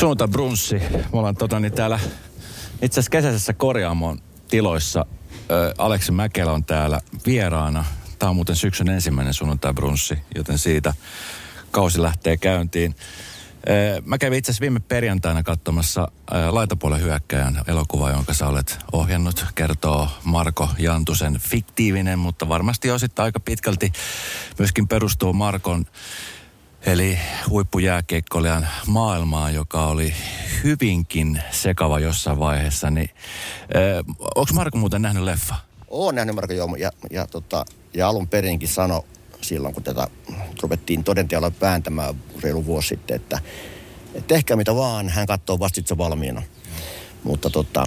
Suunta brunssi. Me ollaan tota, niin täällä itse asiassa kesäisessä korjaamon tiloissa. Ö, Aleksi Mäkelä on täällä vieraana. Tämä on muuten syksyn ensimmäinen sunnuntai brunssi, joten siitä kausi lähtee käyntiin. Ö, Mä kävin itse asiassa viime perjantaina katsomassa ö, laitapuolen hyökkäjän elokuva, jonka sä olet ohjannut. Kertoo Marko Jantusen fiktiivinen, mutta varmasti osittain aika pitkälti myöskin perustuu Markon Eli huippujääkeikkoilijan maailmaa, joka oli hyvinkin sekava jossain vaiheessa. Niin, onko Marko muuten nähnyt leffa? Olen nähnyt Marko joo, ja, ja, tota, ja alun perinkin sano silloin, kun tätä ruvettiin todenteella vääntämään reilu vuosi sitten, että, tehkää mitä vaan, hän katsoo vastitse valmiina. Mutta tota,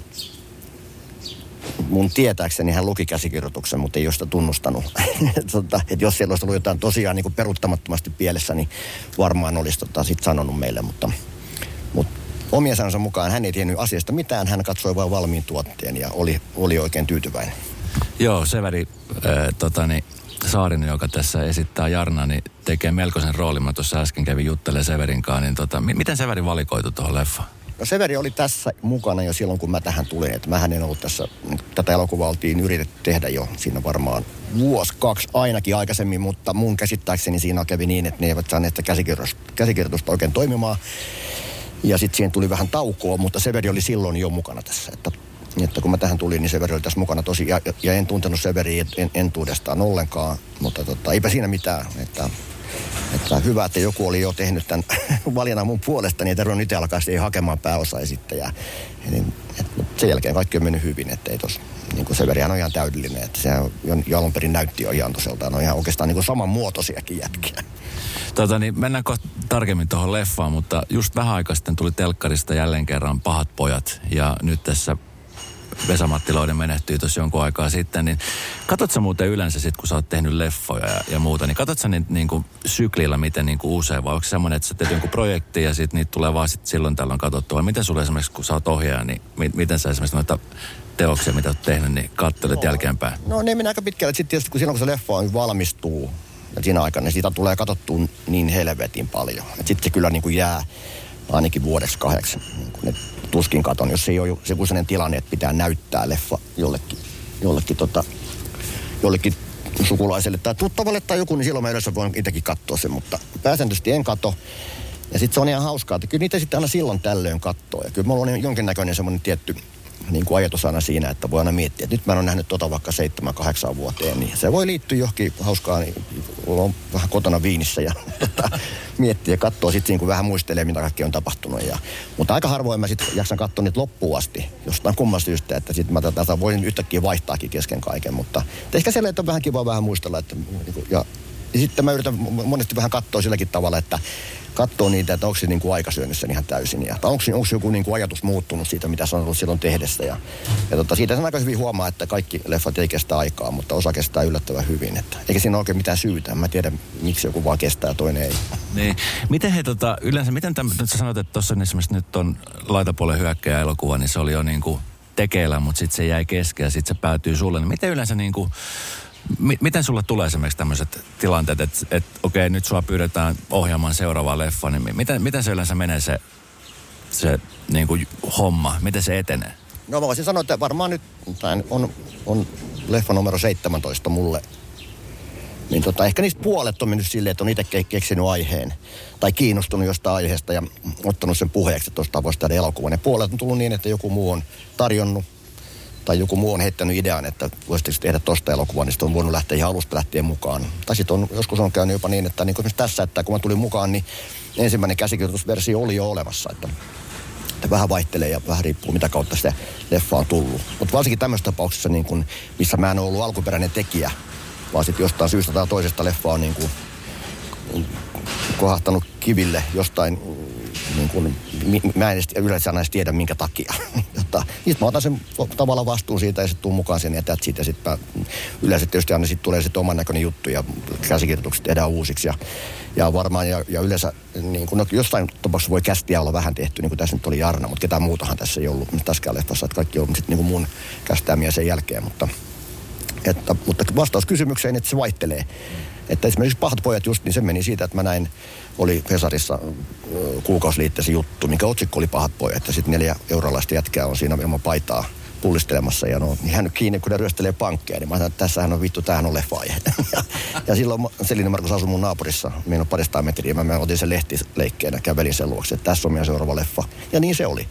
mun tietääkseni hän luki käsikirjoituksen, mutta ei ole sitä tunnustanut. tota, että jos siellä olisi ollut jotain tosiaan niin peruuttamattomasti pielessä, niin varmaan olisi tota, sit sanonut meille, mutta, mutta omien sanansa mukaan hän ei tiennyt asiasta mitään, hän katsoi vain valmiin tuotteen ja oli, oli oikein tyytyväinen. Joo, Severi äh, totani, Saarinen, joka tässä esittää Jarna, niin tekee melkoisen roolin. Mä tuossa äsken kävin juttelemaan Severin kanssa, niin tota, miten Severi valikoitu tuohon leffaan? No Severi oli tässä mukana jo silloin, kun mä tähän tulin. Että mähän en ollut tässä, tätä elokuvaa oltiin yritetty tehdä jo siinä varmaan vuosi, kaksi ainakin aikaisemmin, mutta mun käsittääkseni siinä kävi niin, että ne eivät saaneet käsikirjoitusta, käsikirjoitusta oikein toimimaan. Ja sitten siihen tuli vähän taukoa, mutta Severi oli silloin jo mukana tässä. Että, että kun mä tähän tulin, niin Severi oli tässä mukana tosi, ja, ja en tuntenut Severiä en, entuudestaan ollenkaan, mutta tota, eipä siinä mitään. Että että hyvä, että joku oli jo tehnyt tämän valinnan mun puolesta, niin ei tarvinnut itse alkaa hakemaan pääosaesittäjää. Niin, sen jälkeen kaikki on mennyt hyvin, että ei tos, niin kuin Severihan on ihan täydellinen, että se jo alun perin näytti jo ihan toseltaan, on ihan oikeastaan niin kuin samanmuotoisiakin jätkiä. Tota, niin mennään kohta tarkemmin tuohon leffaan, mutta just vähän aikaa sitten tuli telkkarista jälleen kerran Pahat pojat ja nyt tässä Vesa Mattiloiden menehtyi tuossa jonkun aikaa sitten, niin katsot muuten yleensä sitten, kun sä oot tehnyt leffoja ja, ja muuta, niin katsot sä niin, niin kuin syklillä miten niin kuin usein, vai onko semmoinen, että sä teet jonkun projekti ja sitten niitä tulee vaan sit silloin tällöin katsottua, vai miten sulle esimerkiksi, kun sä oot ohjaaja, niin mi, miten sä esimerkiksi noita teoksia, mitä oot tehnyt, niin kattelet no, jälkeenpäin? No ne mennään aika pitkälle. Sitten tietysti kun silloin, kun se leffa on valmistuu, ja siinä aikana, niin siitä tulee katsottua niin helvetin paljon. Sitten se kyllä niin kuin jää ainakin vuodeksi kahdeksan. Niin kuin, tuskin katon, jos ei ole joku sellainen tilanne, että pitää näyttää leffa jollekin, jollekin, tota, jollekin sukulaiselle tai tuttavalle tai joku, niin silloin mä yleensä voin itsekin katsoa sen, mutta pääsääntöisesti en kato. Ja sitten se on ihan hauskaa, että kyllä niitä sitten aina silloin tällöin katsoo. Ja kyllä mulla on jonkinnäköinen semmoinen tietty niin kuin ajatus aina siinä, että voi aina miettiä, että nyt mä en ole nähnyt tota vaikka 7-8 vuoteen, niin se voi liittyä johonkin hauskaan, niin on vähän kotona viinissä ja tota, miettiä ja katsoa sitten niin kuin vähän muistelee, mitä kaikki on tapahtunut. Ja, mutta aika harvoin mä sitten jaksan katsoa niitä loppuun asti, jostain kummasta syystä, että sitten mä tätä voin yhtäkkiä vaihtaakin kesken kaiken, mutta ehkä siellä on vähän kiva vähän muistella, että niin ja, ja sitten mä yritän monesti vähän katsoa silläkin tavalla, että katsoo niitä, että onko se niin kuin aikasyönnissä ihan täysin. Ja, onko, onko joku niin kuin ajatus muuttunut siitä, mitä se on silloin tehdessä. Ja, ja tota, siitä sen aika hyvin huomaa, että kaikki leffat ei kestä aikaa, mutta osa kestää yllättävän hyvin. Että, eikä siinä ole oikein mitään syytä. Mä tiedän, miksi joku vaan kestää ja toinen ei. Niin. Miten he tota, yleensä, miten täm, nyt sä sanoit, että tuossa esimerkiksi nyt on laitapuolen hyökkäjä elokuva, niin se oli jo niin kuin tekeillä, mutta sitten se jäi kesken ja sitten se päätyy sulle. Niin miten yleensä niin kuin, M- miten sulle tulee esimerkiksi tämmöiset tilanteet, että et, okei, okay, nyt sua pyydetään ohjaamaan seuraavaa leffa, niin miten, miten se yleensä menee se, se niin kuin homma? Miten se etenee? No mä voisin sanoa, että varmaan nyt on, on leffa numero 17 mulle. Niin tota, ehkä niistä puolet on mennyt silleen, että on itse keksinyt aiheen tai kiinnostunut jostain aiheesta ja ottanut sen puheeksi, että tuosta voisi tehdä elokuvan. Ja puolet on tullut niin, että joku muu on tarjonnut tai joku muu on heittänyt idean, että voisitteko tehdä tosta elokuvaa, niin sitten on voinut lähteä ihan alusta lähtien mukaan. Tai sitten on, joskus on käynyt jopa niin, että niin kuin tässä, että kun mä tulin mukaan, niin ensimmäinen käsikirjoitusversio oli jo olemassa, että, että vähän vaihtelee ja vähän riippuu mitä kautta se leffa on tullut. Mutta varsinkin tämmöisessä tapauksessa, niin kun, missä mä en ole ollut alkuperäinen tekijä, vaan sitten jostain syystä tai toisesta leffa on niin kuin, kohahtanut kiville jostain niin kuin, mä en yleensä aina edes tiedä minkä takia. Jotta, sitten mä otan sen tavallaan vastuun siitä ja sitten tuun mukaan sen ja siitä. Ja sitten yleensä tietysti aina sitten tulee sitten oman näköinen juttu ja käsikirjoitukset tehdään uusiksi. Ja, ja varmaan ja, ja yleensä niin kuin, no, jostain tapauksessa voi kästiä olla vähän tehty, niin kuin tässä nyt oli Jarna, mutta ketään muutahan tässä ei ollut tässäkään leffassa, että kaikki on sitten niin mun kästäämiä sen jälkeen. Mutta, että, mutta vastaus kysymykseen, että se vaihtelee Että esimerkiksi Pahat pojat just, niin se meni siitä, että mä näin, oli Hesarissa kuukausiliitteessä juttu, mikä otsikko oli Pahat pojat. Ja sitten neljä eurolaista jätkää on siinä ilman paitaa pullistelemassa ja no, niin hän kiinni, kun ne ryöstelee pankkeja, niin mä sanoin, että tässähän on vittu, tämähän on leffa ja, ja silloin Selina Markus asui mun naapurissa, meillä on parista metriä, mä, mä otin sen lehtileikkeenä, kävelin sen luokse, että tässä on meidän seuraava leffa. Ja niin se oli.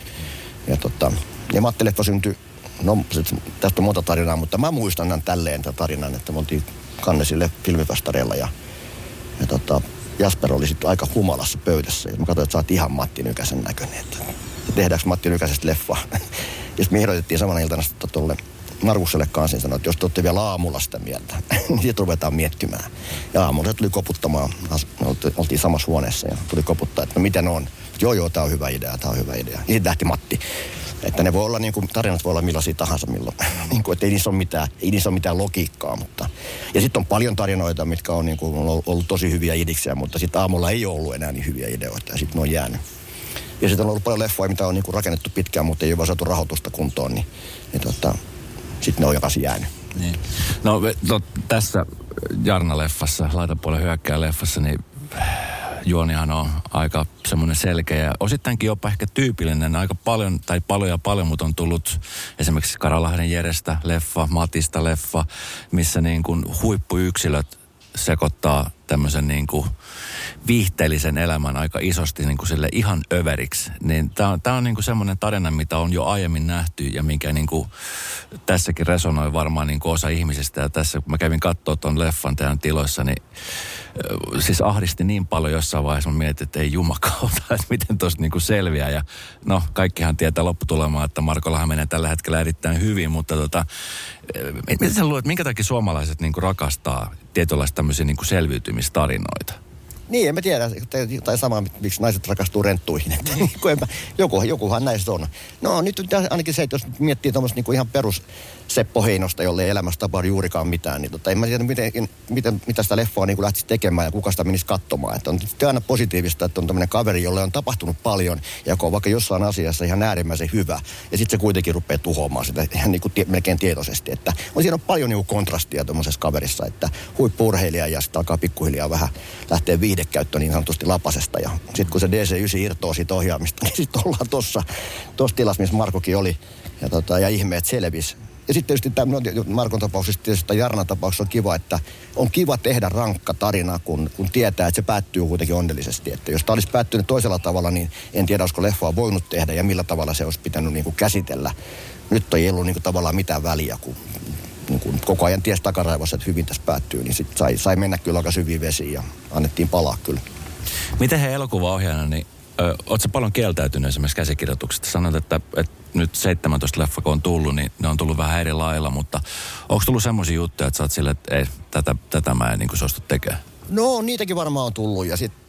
Ja, tota, ja Matti Leffa syntyi, no tästä on monta tarinaa, mutta mä muistan tämän tälleen tämän tarinan, että me oltiin Kannesille filmipastareilla ja, ja tota, Jasper oli sitten aika humalassa pöydässä. Ja mä katsoin, että sä oot ihan Matti Nykäsen näköinen. Että, tehdäänkö Matti Nykäsestä leffa? Ja me ehdotettiin samana iltana tuolle Markukselle kanssa, sanoi, että jos te olette vielä aamulla sitä mieltä, niin sitten ruvetaan miettimään. Ja aamulla se tuli koputtamaan, oltiin samassa huoneessa ja tuli koputtaa, että no miten on. Joo, joo, tämä on hyvä idea, tämä on hyvä idea. Ja sitten lähti Matti. Että ne voi olla, niin kuin, tarinat voi olla millaisia tahansa milloin. niin kuin, että ei niissä ole mitään, ei niissä ole mitään logiikkaa. Mutta. Ja sitten on paljon tarinoita, mitkä on, niin kuin, ollut tosi hyviä idiksiä, mutta sitten aamulla ei ole ollut enää niin hyviä ideoita ja sitten ne on jäänyt. Ja sitten on ollut paljon leffoja, mitä on niin kuin rakennettu pitkään, mutta ei ole vaan saatu rahoitusta kuntoon, niin, niin tota, sitten ne on jokaisen jäänyt. Niin. No, no tässä Jarna-leffassa, laitapuolen hyökkää-leffassa, niin juonihan on aika semmoinen selkeä ja osittainkin jopa ehkä tyypillinen. Aika paljon, tai paljon ja paljon, mutta on tullut esimerkiksi Karalahden Jerestä leffa, Matista leffa, missä niin kuin huippuyksilöt sekoittaa tämmöisen niin kuin viihteellisen elämän aika isosti niin kuin sille ihan överiksi. Niin tämä on, tää on niin kuin semmoinen tarina, mitä on jo aiemmin nähty ja minkä niin kuin tässäkin resonoi varmaan niin kuin osa ihmisistä. Ja tässä kun mä kävin katsoa tuon leffan teidän tiloissa, niin siis ahdisti niin paljon jossain vaiheessa, mä mietin, että ei jumakauta, että miten tuosta niin kuin selviää. Ja no, kaikkihan tietää lopputulemaa, että Markollahan menee tällä hetkellä erittäin hyvin, mutta tota, miten sä luulet, minkä takia suomalaiset niin kuin rakastaa tietynlaista tämmöisiä niin kuin selviytymistarinoita? Niin, en mä tiedä, tai sama, miksi naiset rakastuu renttuihin. Että, niin kuin, joku, jokuhan näistä on. No nyt ainakin se, että jos miettii tuommoista niin ihan perus Seppo Heinosta, jolle ei elämässä tapahdu juurikaan mitään, niin tota, en mä tiedä, miten, miten, mitä sitä leffoa niin lähtisi tekemään ja kuka sitä menisi katsomaan. Että on aina positiivista, että on tämmöinen kaveri, jolle on tapahtunut paljon ja joka on vaikka jossain asiassa ihan äärimmäisen hyvä. Ja sitten se kuitenkin rupeaa tuhoamaan sitä ihan niin kuin tie, melkein tietoisesti. Että on, siinä on paljon niin kontrastia tuommoisessa kaverissa, että huippurheilija ja sitten alkaa pikkuhiljaa vähän lähteä viihdekäyttö niin sanotusti lapasesta. Ja sitten kun se DC-9 irtoo siitä ohjaamista, niin sitten ollaan tuossa tilassa, missä Markokin oli. Ja, tota, ja ihmeet selvisi. Ja sitten tietysti tämä no, Markon tapauksessa, tietysti Jarnan tapauksessa on kiva, että on kiva tehdä rankka tarina, kun, kun tietää, että se päättyy kuitenkin onnellisesti. Että jos tämä olisi päättynyt toisella tavalla, niin en tiedä, olisiko leffaa voinut tehdä ja millä tavalla se olisi pitänyt niin kuin käsitellä. Nyt ei ollut niin kuin tavallaan mitään väliä, kun niin kuin koko ajan ties takaraivossa, että hyvin tässä päättyy, niin sitten sai, sai mennä kyllä aika syviin vesiin ja annettiin palaa kyllä. Miten he elokuvaohjaajana, niin Oletko paljon kieltäytynyt esimerkiksi käsikirjoituksesta? Sanoit, että, että nyt 17 leffa kun on tullut, niin ne on tullut vähän eri lailla, mutta onko tullut semmoisia juttuja, että sä oot sille, että ei, tätä, tätä mä en niin suostu tekemään? No niitäkin varmaan on tullut ja sitten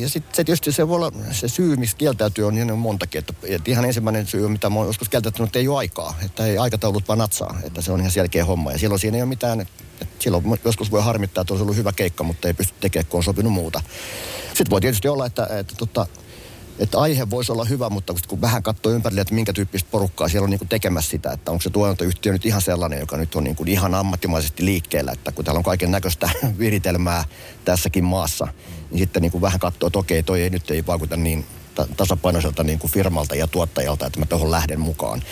ja sitten se tietysti se voi olla se syy, miksi kieltäytyy on niin montakin. Että, että ihan ensimmäinen syy, mitä mä oon joskus kieltäytynyt, että ei ole aikaa. Että ei aikataulut vaan natsaa. Että se on ihan selkeä homma. Ja silloin siinä ei ole mitään, että silloin joskus voi harmittaa, että olisi ollut hyvä keikka, mutta ei pysty tekemään, kun on sopinut muuta. Sitten voi tietysti olla, että, että, että tota, että aihe voisi olla hyvä, mutta kun vähän katsoo ympärille, että minkä tyyppistä porukkaa siellä on niin tekemässä sitä, että onko se tuotantoyhtiö nyt ihan sellainen, joka nyt on niin kuin ihan ammattimaisesti liikkeellä, että kun täällä on kaiken näköistä viritelmää tässäkin maassa, niin sitten niin kuin vähän katsoo, että okei, toi ei nyt ei vaikuta niin tasapainoiselta niin kuin firmalta ja tuottajalta, että mä tuohon lähden mukaan.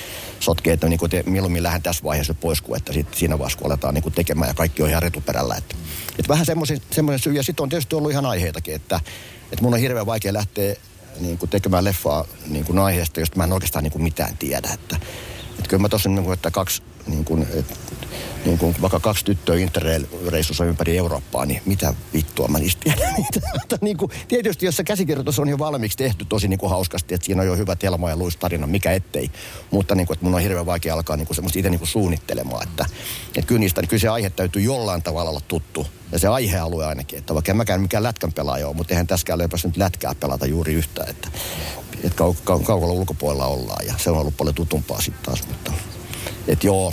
Sotkee, että niin kuin te, mieluummin lähden tässä vaiheessa pois, kuin että sit siinä vaiheessa, kun aletaan niin kuin tekemään ja kaikki on ihan retuperällä. Että, että vähän semmoisen, semmoisen syy. Ja sitten on tietysti ollut ihan aiheitakin, että, että mun on hirveän vaikea lähteä niin kuin tekemään leffaa niin kuin aiheesta, josta mä en oikeastaan niin kuin mitään tiedä. Että, että kyllä mä tuossa, niin kuin, että kaksi, niin kuin, et, niin kuin vaikka kaksi tyttöä Interrail-reissussa ympäri Eurooppaa, niin mitä vittua mä niistä tiedän. niin kuin, tietysti jos se käsikirjoitus on jo valmiiksi tehty tosi niin kuin hauskasti, että siinä on jo hyvä Telma ja Luis tarina, mikä ettei. Mutta niin kuin, että mun on hirveän vaikea alkaa niin kuin semmoista itse niin kuin suunnittelemaan. Että, että kyllä, niistä, niin kyllä se aihe täytyy jollain tavalla olla tuttu. Ja se aihealue ainakin, että vaikka en mäkään mikään lätkän pelaaja ole, mutta eihän tässäkään ole nyt lätkää pelata juuri yhtä, että, että kau, kau, kaukalla ulkopuolella ollaan ja se on ollut paljon tutumpaa sitten taas, mutta että joo,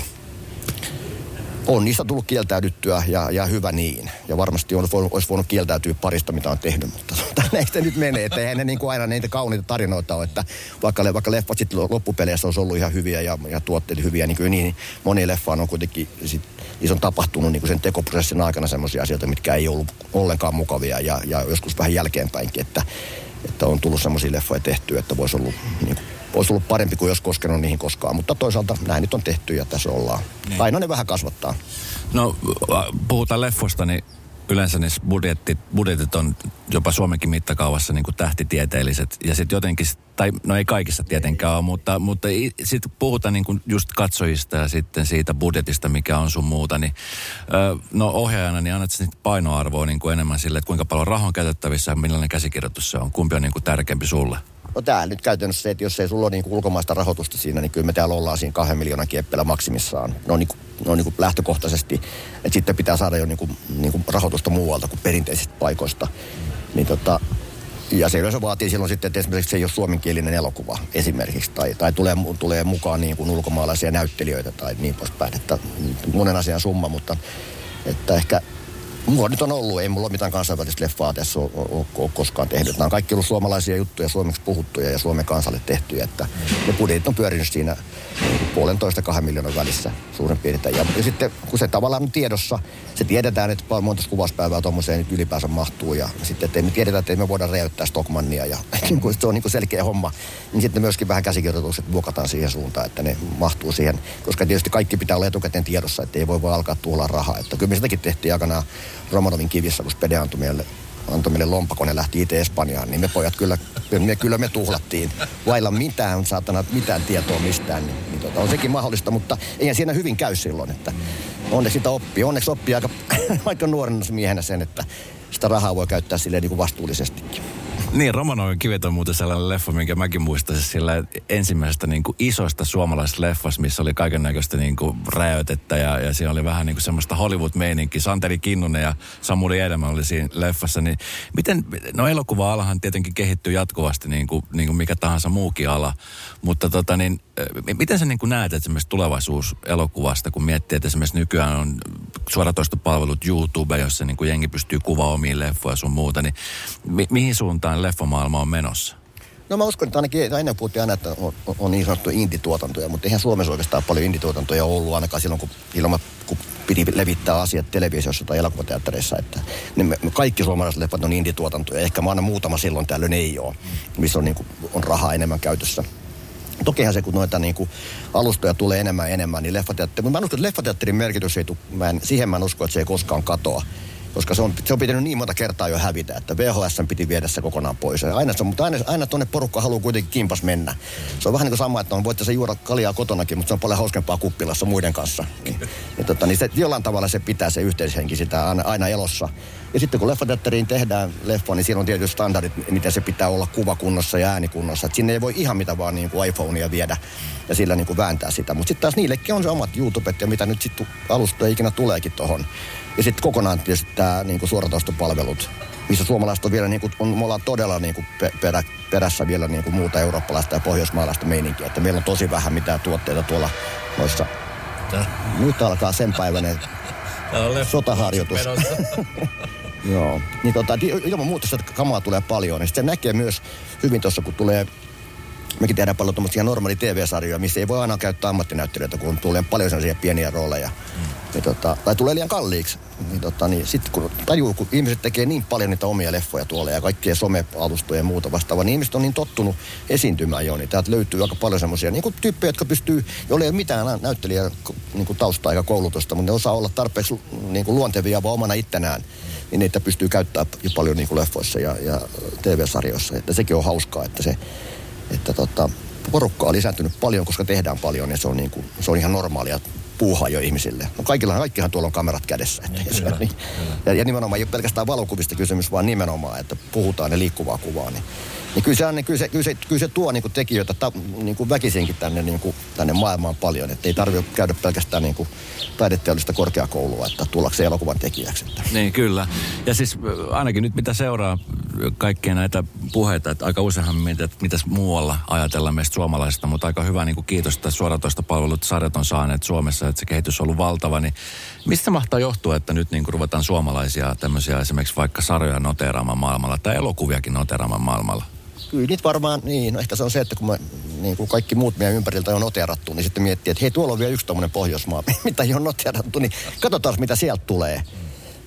on niistä tullut kieltäydyttyä ja, ja hyvä niin. Ja varmasti on, olisi voinut kieltäytyä parista, mitä on tehnyt, mutta tota, näistä nyt menee. Että eihän ne niin kuin aina niitä kauniita tarinoita ole, että vaikka, vaikka leffat sitten loppupeleissä olisi ollut ihan hyviä ja, ja tuotteet hyviä, niin kyllä niin moni leffaan on kuitenkin sit, niissä on tapahtunut niin kuin sen tekoprosessin aikana sellaisia asioita, mitkä ei ollut ollenkaan mukavia ja, ja joskus vähän jälkeenpäinkin, että, että on tullut sellaisia leffoja tehtyä, että voisi ollut niin kuin, olisi ollut parempi kuin jos koskenut niihin koskaan. Mutta toisaalta näin nyt on tehty ja tässä ollaan. Niin. Aina ne vähän kasvattaa. No puhutaan leffoista, niin yleensä niissä budjetit, budjetit on jopa Suomenkin mittakaavassa niin kuin tähtitieteelliset. Ja sitten jotenkin, tai no ei kaikissa tietenkään ole, mutta, mutta sitten puhutaan niin kuin just katsojista ja sitten siitä budjetista, mikä on sun muuta. Niin, no ohjaajana, niin annat sitten painoarvoa niin kuin enemmän sille, että kuinka paljon rahaa on käytettävissä ja millainen käsikirjoitus se on. Kumpi on niin kuin tärkeämpi sulle? No tää nyt käytännössä se, että jos ei sulla ole niin kuin ulkomaista rahoitusta siinä, niin kyllä me täällä ollaan siinä kahden miljoonan kieppeillä maksimissaan. No niin kuin, no niin kuin lähtökohtaisesti. Että sitten pitää saada jo niin kuin, niin kuin rahoitusta muualta kuin perinteisistä paikoista. Niin tota, ja se yleensä vaatii silloin sitten, että esimerkiksi se ei ole suomenkielinen elokuva esimerkiksi, tai, tai tulee, tulee mukaan niin kuin ulkomaalaisia näyttelijöitä tai niin poispäin. Että monen asian summa, mutta että ehkä Mulla nyt on ollut, ei mulla ole mitään kansainvälistä leffaa tässä ole, ole, ole koskaan tehnyt. Nämä on kaikki ollut suomalaisia juttuja, suomeksi puhuttuja ja Suomen kansalle tehtyjä. Että ne budjetit on pyörinyt siinä puolentoista kahden miljoonan välissä suurin piirtein. Ja, ja sitten kun se tavallaan on tiedossa, se tiedetään, että monta kuvauspäivää tuommoiseen nyt ylipäänsä mahtuu. Ja sitten, että me tiedetään, että me voidaan räjäyttää Stockmannia ja niin se on niin selkeä homma. Niin sitten myöskin vähän käsikirjoitukset vuokataan siihen suuntaan, että ne mahtuu siihen. Koska tietysti kaikki pitää olla etukäteen tiedossa, että ei voi vaan alkaa tuolla rahaa. Että kyllä me sitäkin tehtiin aikanaan Romanovin kivissä, kun Spede antoi meille, antoi meille lompakon ja lähti itse Espanjaan, niin me pojat kyllä, me, kyllä me tuhlattiin. Vailla mitään, saatana, mitään tietoa mistään, niin, niin tota, on sekin mahdollista, mutta eihän siinä hyvin käy silloin, että onneksi sitä oppii. Onneksi oppii aika, aika nuorena miehenä sen, että sitä rahaa voi käyttää silleen niin kuin vastuullisestikin. Niin, Romanovin kivet on muuten sellainen leffa, minkä mäkin muistaisin sillä ensimmäisestä niin kuin isosta suomalaisesta leffasta, missä oli kaiken näköistä niin kuin ja, ja siinä oli vähän niin kuin semmoista Hollywood-meininkiä. Santeri Kinnunen ja Samuli Edelman oli siinä leffassa. Niin miten, no elokuva-alahan tietenkin kehittyy jatkuvasti niin kuin, niin kuin mikä tahansa muukin ala, mutta tota niin, miten sä niin kuin näet että esimerkiksi tulevaisuus elokuvasta, kun miettii, että esimerkiksi nykyään on suoratoistopalvelut YouTube, jossa niin kuin jengi pystyy kuvaamaan omiin leffoja sun muuta, niin mi- mihin suuntaan leffamaailma on menossa? No mä uskon, että ainakin ennen puhuttiin aina, että on, on niin sanottu indituotantoja, mutta eihän Suomessa oikeastaan paljon indituotantoja ollut ainakaan silloin, kun, ilman, kun piti levittää asiat televisiossa tai elokuvateattereissa. Että ne, me, kaikki suomalaiset leffat on indituotantoja. Ehkä mä aina muutama silloin tällöin ei ole, missä on, niin kuin, on rahaa enemmän käytössä. Tokihan se, kun noita niin kuin, alustoja tulee enemmän ja enemmän, niin leffateatteri, mutta mä uskon, että leffateatterin merkitys ei tule, mä en, siihen mä en usko, että se ei koskaan katoa koska se on, se on pitänyt niin monta kertaa jo hävitä, että VHS piti viedä se kokonaan pois. Ja aina, se, mutta aina, aina tuonne porukka haluaa kuitenkin kimpas mennä. Se on vähän niin kuin sama, että on, voitte se juoda kaljaa kotonakin, mutta se on paljon hauskempaa kuppilassa muiden kanssa. Niin, niin, tota, niin se, jollain tavalla se pitää se yhteishenki sitä aina, aina elossa. Ja sitten kun leffateatteriin tehdään leffa, niin siinä on tietysti standardit, miten se pitää olla kuvakunnossa ja äänikunnossa. Et sinne ei voi ihan mitä vaan niin kuin iPhonea viedä ja sillä niin kuin vääntää sitä. Mutta sitten taas niillekin on se omat YouTubet ja mitä nyt sitten alusta ikinä tuleekin tuohon. Ja sitten kokonaan tietysti tämä niin suoratoistopalvelut, missä suomalaiset on vielä, niin kuin, on, me ollaan todella niin kuin perä, perässä vielä niin kuin muuta eurooppalaista ja pohjoismaalaista meininkiä. Että meillä on tosi vähän mitään tuotteita tuolla noissa. Tää. Nyt alkaa sen päivänä sotaharjoitus. Joo. Niin tota, ilman muuta sitä kamaa tulee paljon. Ja sitten se näkee myös hyvin tuossa, kun tulee mekin tehdään paljon tuommoisia normaali TV-sarjoja, missä ei voi aina käyttää ammattinäyttelijöitä, kun tulee paljon sellaisia pieniä rooleja. Mm. Niin tota, tai tulee liian kalliiksi. Niin, tota, niin sitten kun tajuu, kun ihmiset tekee niin paljon niitä omia leffoja tuolla ja kaikkia some-alustoja ja muuta vastaavaa, niin ihmiset on niin tottunut esiintymään jo, niin täältä löytyy aika paljon semmoisia niin tyyppejä, jotka pystyy, joilla ei ole mitään näyttelijä niin kuin taustaa eikä koulutusta, mutta ne osaa olla tarpeeksi niin kuin luontevia vaan omana ittenään niin niitä pystyy käyttämään jo paljon niin kuin leffoissa ja, ja TV-sarjoissa. Että sekin on hauskaa, että se että tota, porukka on lisääntynyt paljon, koska tehdään paljon ja se on, niin kuin, se on ihan normaalia puuhaa jo ihmisille. No kaikilla, kaikkihan tuolla on kamerat kädessä. Että niin, kyllä, niin. Ja, ja, nimenomaan ei ole pelkästään valokuvista kysymys, vaan nimenomaan, että puhutaan ja liikkuvaa kuvaa. Niin, Niin kyllä se, on, niin kyllä se, kyllä se, kyllä se tuo niin kuin tekijöitä ta, niin kuin väkisinkin tänne, niin kuin, tänne maailmaan paljon. Että ei tarvitse käydä pelkästään niin kuin taideteollista korkeakoulua, että tullakseen elokuvan tekijäksi. Että. Niin, kyllä. Ja siis äh, ainakin nyt mitä seuraa kaikkia näitä puheita, että aika useinhan mietit, että mitäs muualla ajatellaan meistä suomalaisista, mutta aika hyvä niin kuin kiitos, että suoratoista palvelut sarjat on saaneet Suomessa, että se kehitys on ollut valtava. Niin mistä mahtaa johtua, että nyt niin kuin ruvetaan suomalaisia tämmöisiä esimerkiksi vaikka sarjoja noteeraamaan maailmalla tai elokuviakin noteeraamaan maailmalla? Kyllä nyt varmaan, niin, no ehkä se on se, että kun, mä, niin kuin kaikki muut meidän ympäriltä on noterattu, niin sitten miettii, että hei, tuolla on vielä yksi tuommoinen Pohjoismaa, mitä ei ole noterattu, niin katsotaan, mitä sieltä tulee.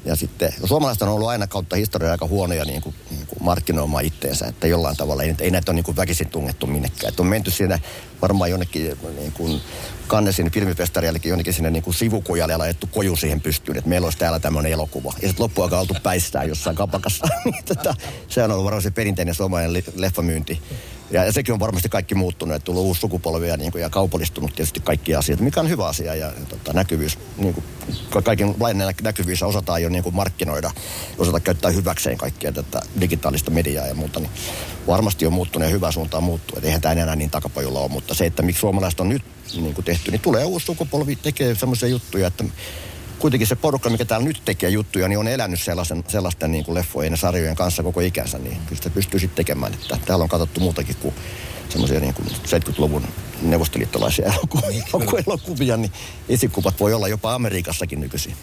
Ja sitten suomalaiset on ollut aina kautta historiaa aika huonoja niin kuin, niin kuin markkinoimaan itteensä, että jollain tavalla ei, ei näitä ole niin kuin väkisin tungettu minnekään. Että on menty siinä varmaan jonnekin niin kuin Kannesin filmifestari, eli jonnekin sinne niin kuin sivukujalle ja laitettu koju siihen pystyyn, että meillä olisi täällä tämmöinen elokuva. Ja sitten loppuaikaa oltu päissään jossain kapakassa. Niin tota, se on ollut varmaan se perinteinen suomalainen leffamyynti. Ja, ja sekin on varmasti kaikki muuttunut, että tullut uusi sukupolvi ja, niin kuin, ja kaupallistunut tietysti kaikki asiat, mikä on hyvä asia. Ja, ja tota, näkyvyys, niin kuin, kaiken lainen näkyvyys osataan jo niin kuin markkinoida, osata käyttää hyväkseen kaikkia tätä digitaalista mediaa ja muuta. Niin varmasti on muuttunut ja hyvä suuntaan muuttuu. Et eihän tämä enää niin takapajulla ole, mutta se, että miksi suomalaiset on nyt niin kuin tehty, niin tulee uusi sukupolvi, tekee semmoisia juttuja, että kuitenkin se porukka, mikä täällä nyt tekee juttuja, niin on elänyt sellaisen, sellaisten niin kuin leffojen ja sarjojen kanssa koko ikänsä, niin kyllä sitä pystyy sitten tekemään. Että täällä on katsottu muutakin kuin semmoisia niin kuin 70-luvun neuvostoliittolaisia elokuvia, niin, elokuvia, niin esikuvat voi olla jopa Amerikassakin nykyisin.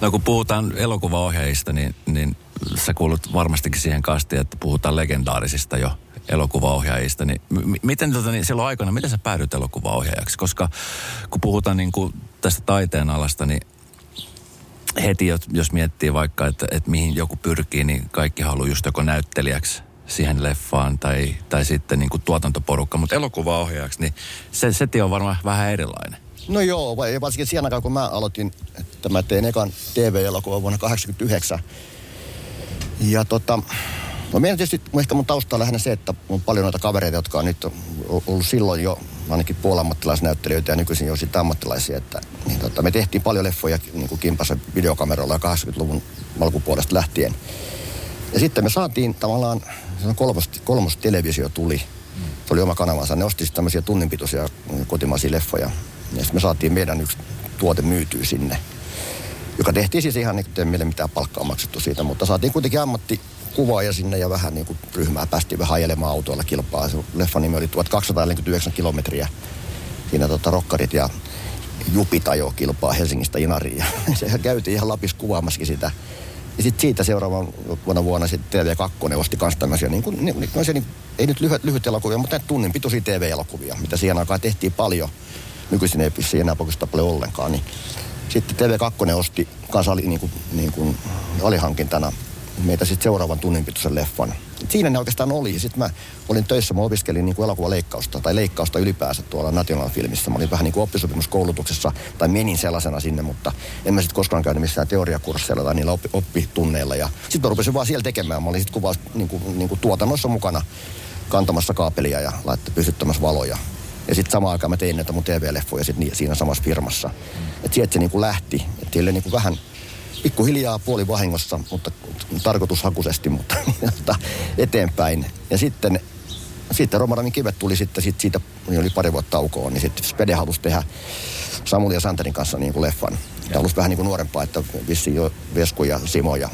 No kun puhutaan elokuvaohjaajista, niin, niin sä kuulut varmastikin siihen kastiin, että puhutaan legendaarisista jo elokuvaohjaajista. Niin m- miten tota, niin silloin aikana, miten sä päädyt elokuvaohjaajaksi? Koska kun puhutaan niin kuin tästä taiteen alasta, niin heti, jos miettii vaikka, että, että mihin joku pyrkii, niin kaikki haluaa just joko näyttelijäksi siihen leffaan tai, tai sitten niin kuin tuotantoporukka. Mutta elokuvaohjaajaksi, niin se, se tie on varmaan vähän erilainen. No joo, varsinkin siinä aikaan, kun mä aloitin, että mä tein ekan TV-elokuvan vuonna 1989. Ja tota, no meidän tietysti, ehkä mun tausta on lähinnä se, että on paljon noita kavereita, jotka on nyt ollut silloin jo ainakin puolammattilaisnäyttelijöitä ja nykyisin jo sitten ammattilaisia. Että, niin tota, me tehtiin paljon leffoja niin kuin kimpassa videokameralla 80-luvun alkupuolesta lähtien. Ja sitten me saatiin tavallaan, kolmos, kolmos televisio tuli. Se oli oma kanavansa. Ne osti tämmöisiä tunninpituisia kotimaisia leffoja. Ja sitten me saatiin meidän yksi tuote myytyy sinne. Joka tehtiin siis ihan, niin meille mitään palkkaa maksettu siitä, mutta saatiin kuitenkin ammatti kuvaaja sinne ja vähän niin kuin ryhmää päästiin vähän ajelemaan autoilla kilpaa. Se leffan nimi oli 1249 kilometriä. Siinä tota, rokkarit ja jupit ajoo kilpaa Helsingistä Inariin. Ja sehän käytiin ihan Lapis kuvaamassakin sitä. Ja sitten siitä seuraavan vuonna vuonna sitten TV2 osti myös tämmöisiä, niin kuin, niin, niin, niin, ei nyt lyhyt, lyhyt elokuvia, mutta tunnin pituisia TV-elokuvia, mitä siihen aikaan tehtiin paljon. Nykyisin ei pysy enää oikeastaan paljon ollenkaan. Niin. Sitten TV2 osti kanssa niin kuin, niin kuin alihankintana meitä sitten seuraavan tunnin pituisen leffan. Et siinä ne oikeastaan oli. Sitten mä olin töissä, mä opiskelin niin kuin elokuvaleikkausta tai leikkausta ylipäänsä tuolla National Filmissä. Mä olin vähän niin kuin oppisopimuskoulutuksessa tai menin sellaisena sinne, mutta en mä sitten koskaan käynyt missään teoriakursseilla tai niillä oppi, oppitunneilla. Ja sitten mä rupesin vaan siellä tekemään. Mä olin sitten kuvaus niin kuin, niin kuin tuotannossa mukana kantamassa kaapelia ja laittaa pysyttämässä valoja. Ja sitten samaan aikaan mä tein näitä mun TV-leffoja sit siinä samassa firmassa. Että sieltä se niin kuin lähti. Että niin kuin vähän pikkuhiljaa puoli vahingossa, mutta tarkoitushakuisesti, mutta eteenpäin. Ja sitten, sitten Romaramin kivet tuli sitten sit siitä, niin oli pari vuotta taukoon, niin sitten Spede halusi tehdä Samuli ja Santerin kanssa niin kuin leffan. Ja halusi vähän niin kuin nuorempaa, että vissiin jo Vesku ja Simo ja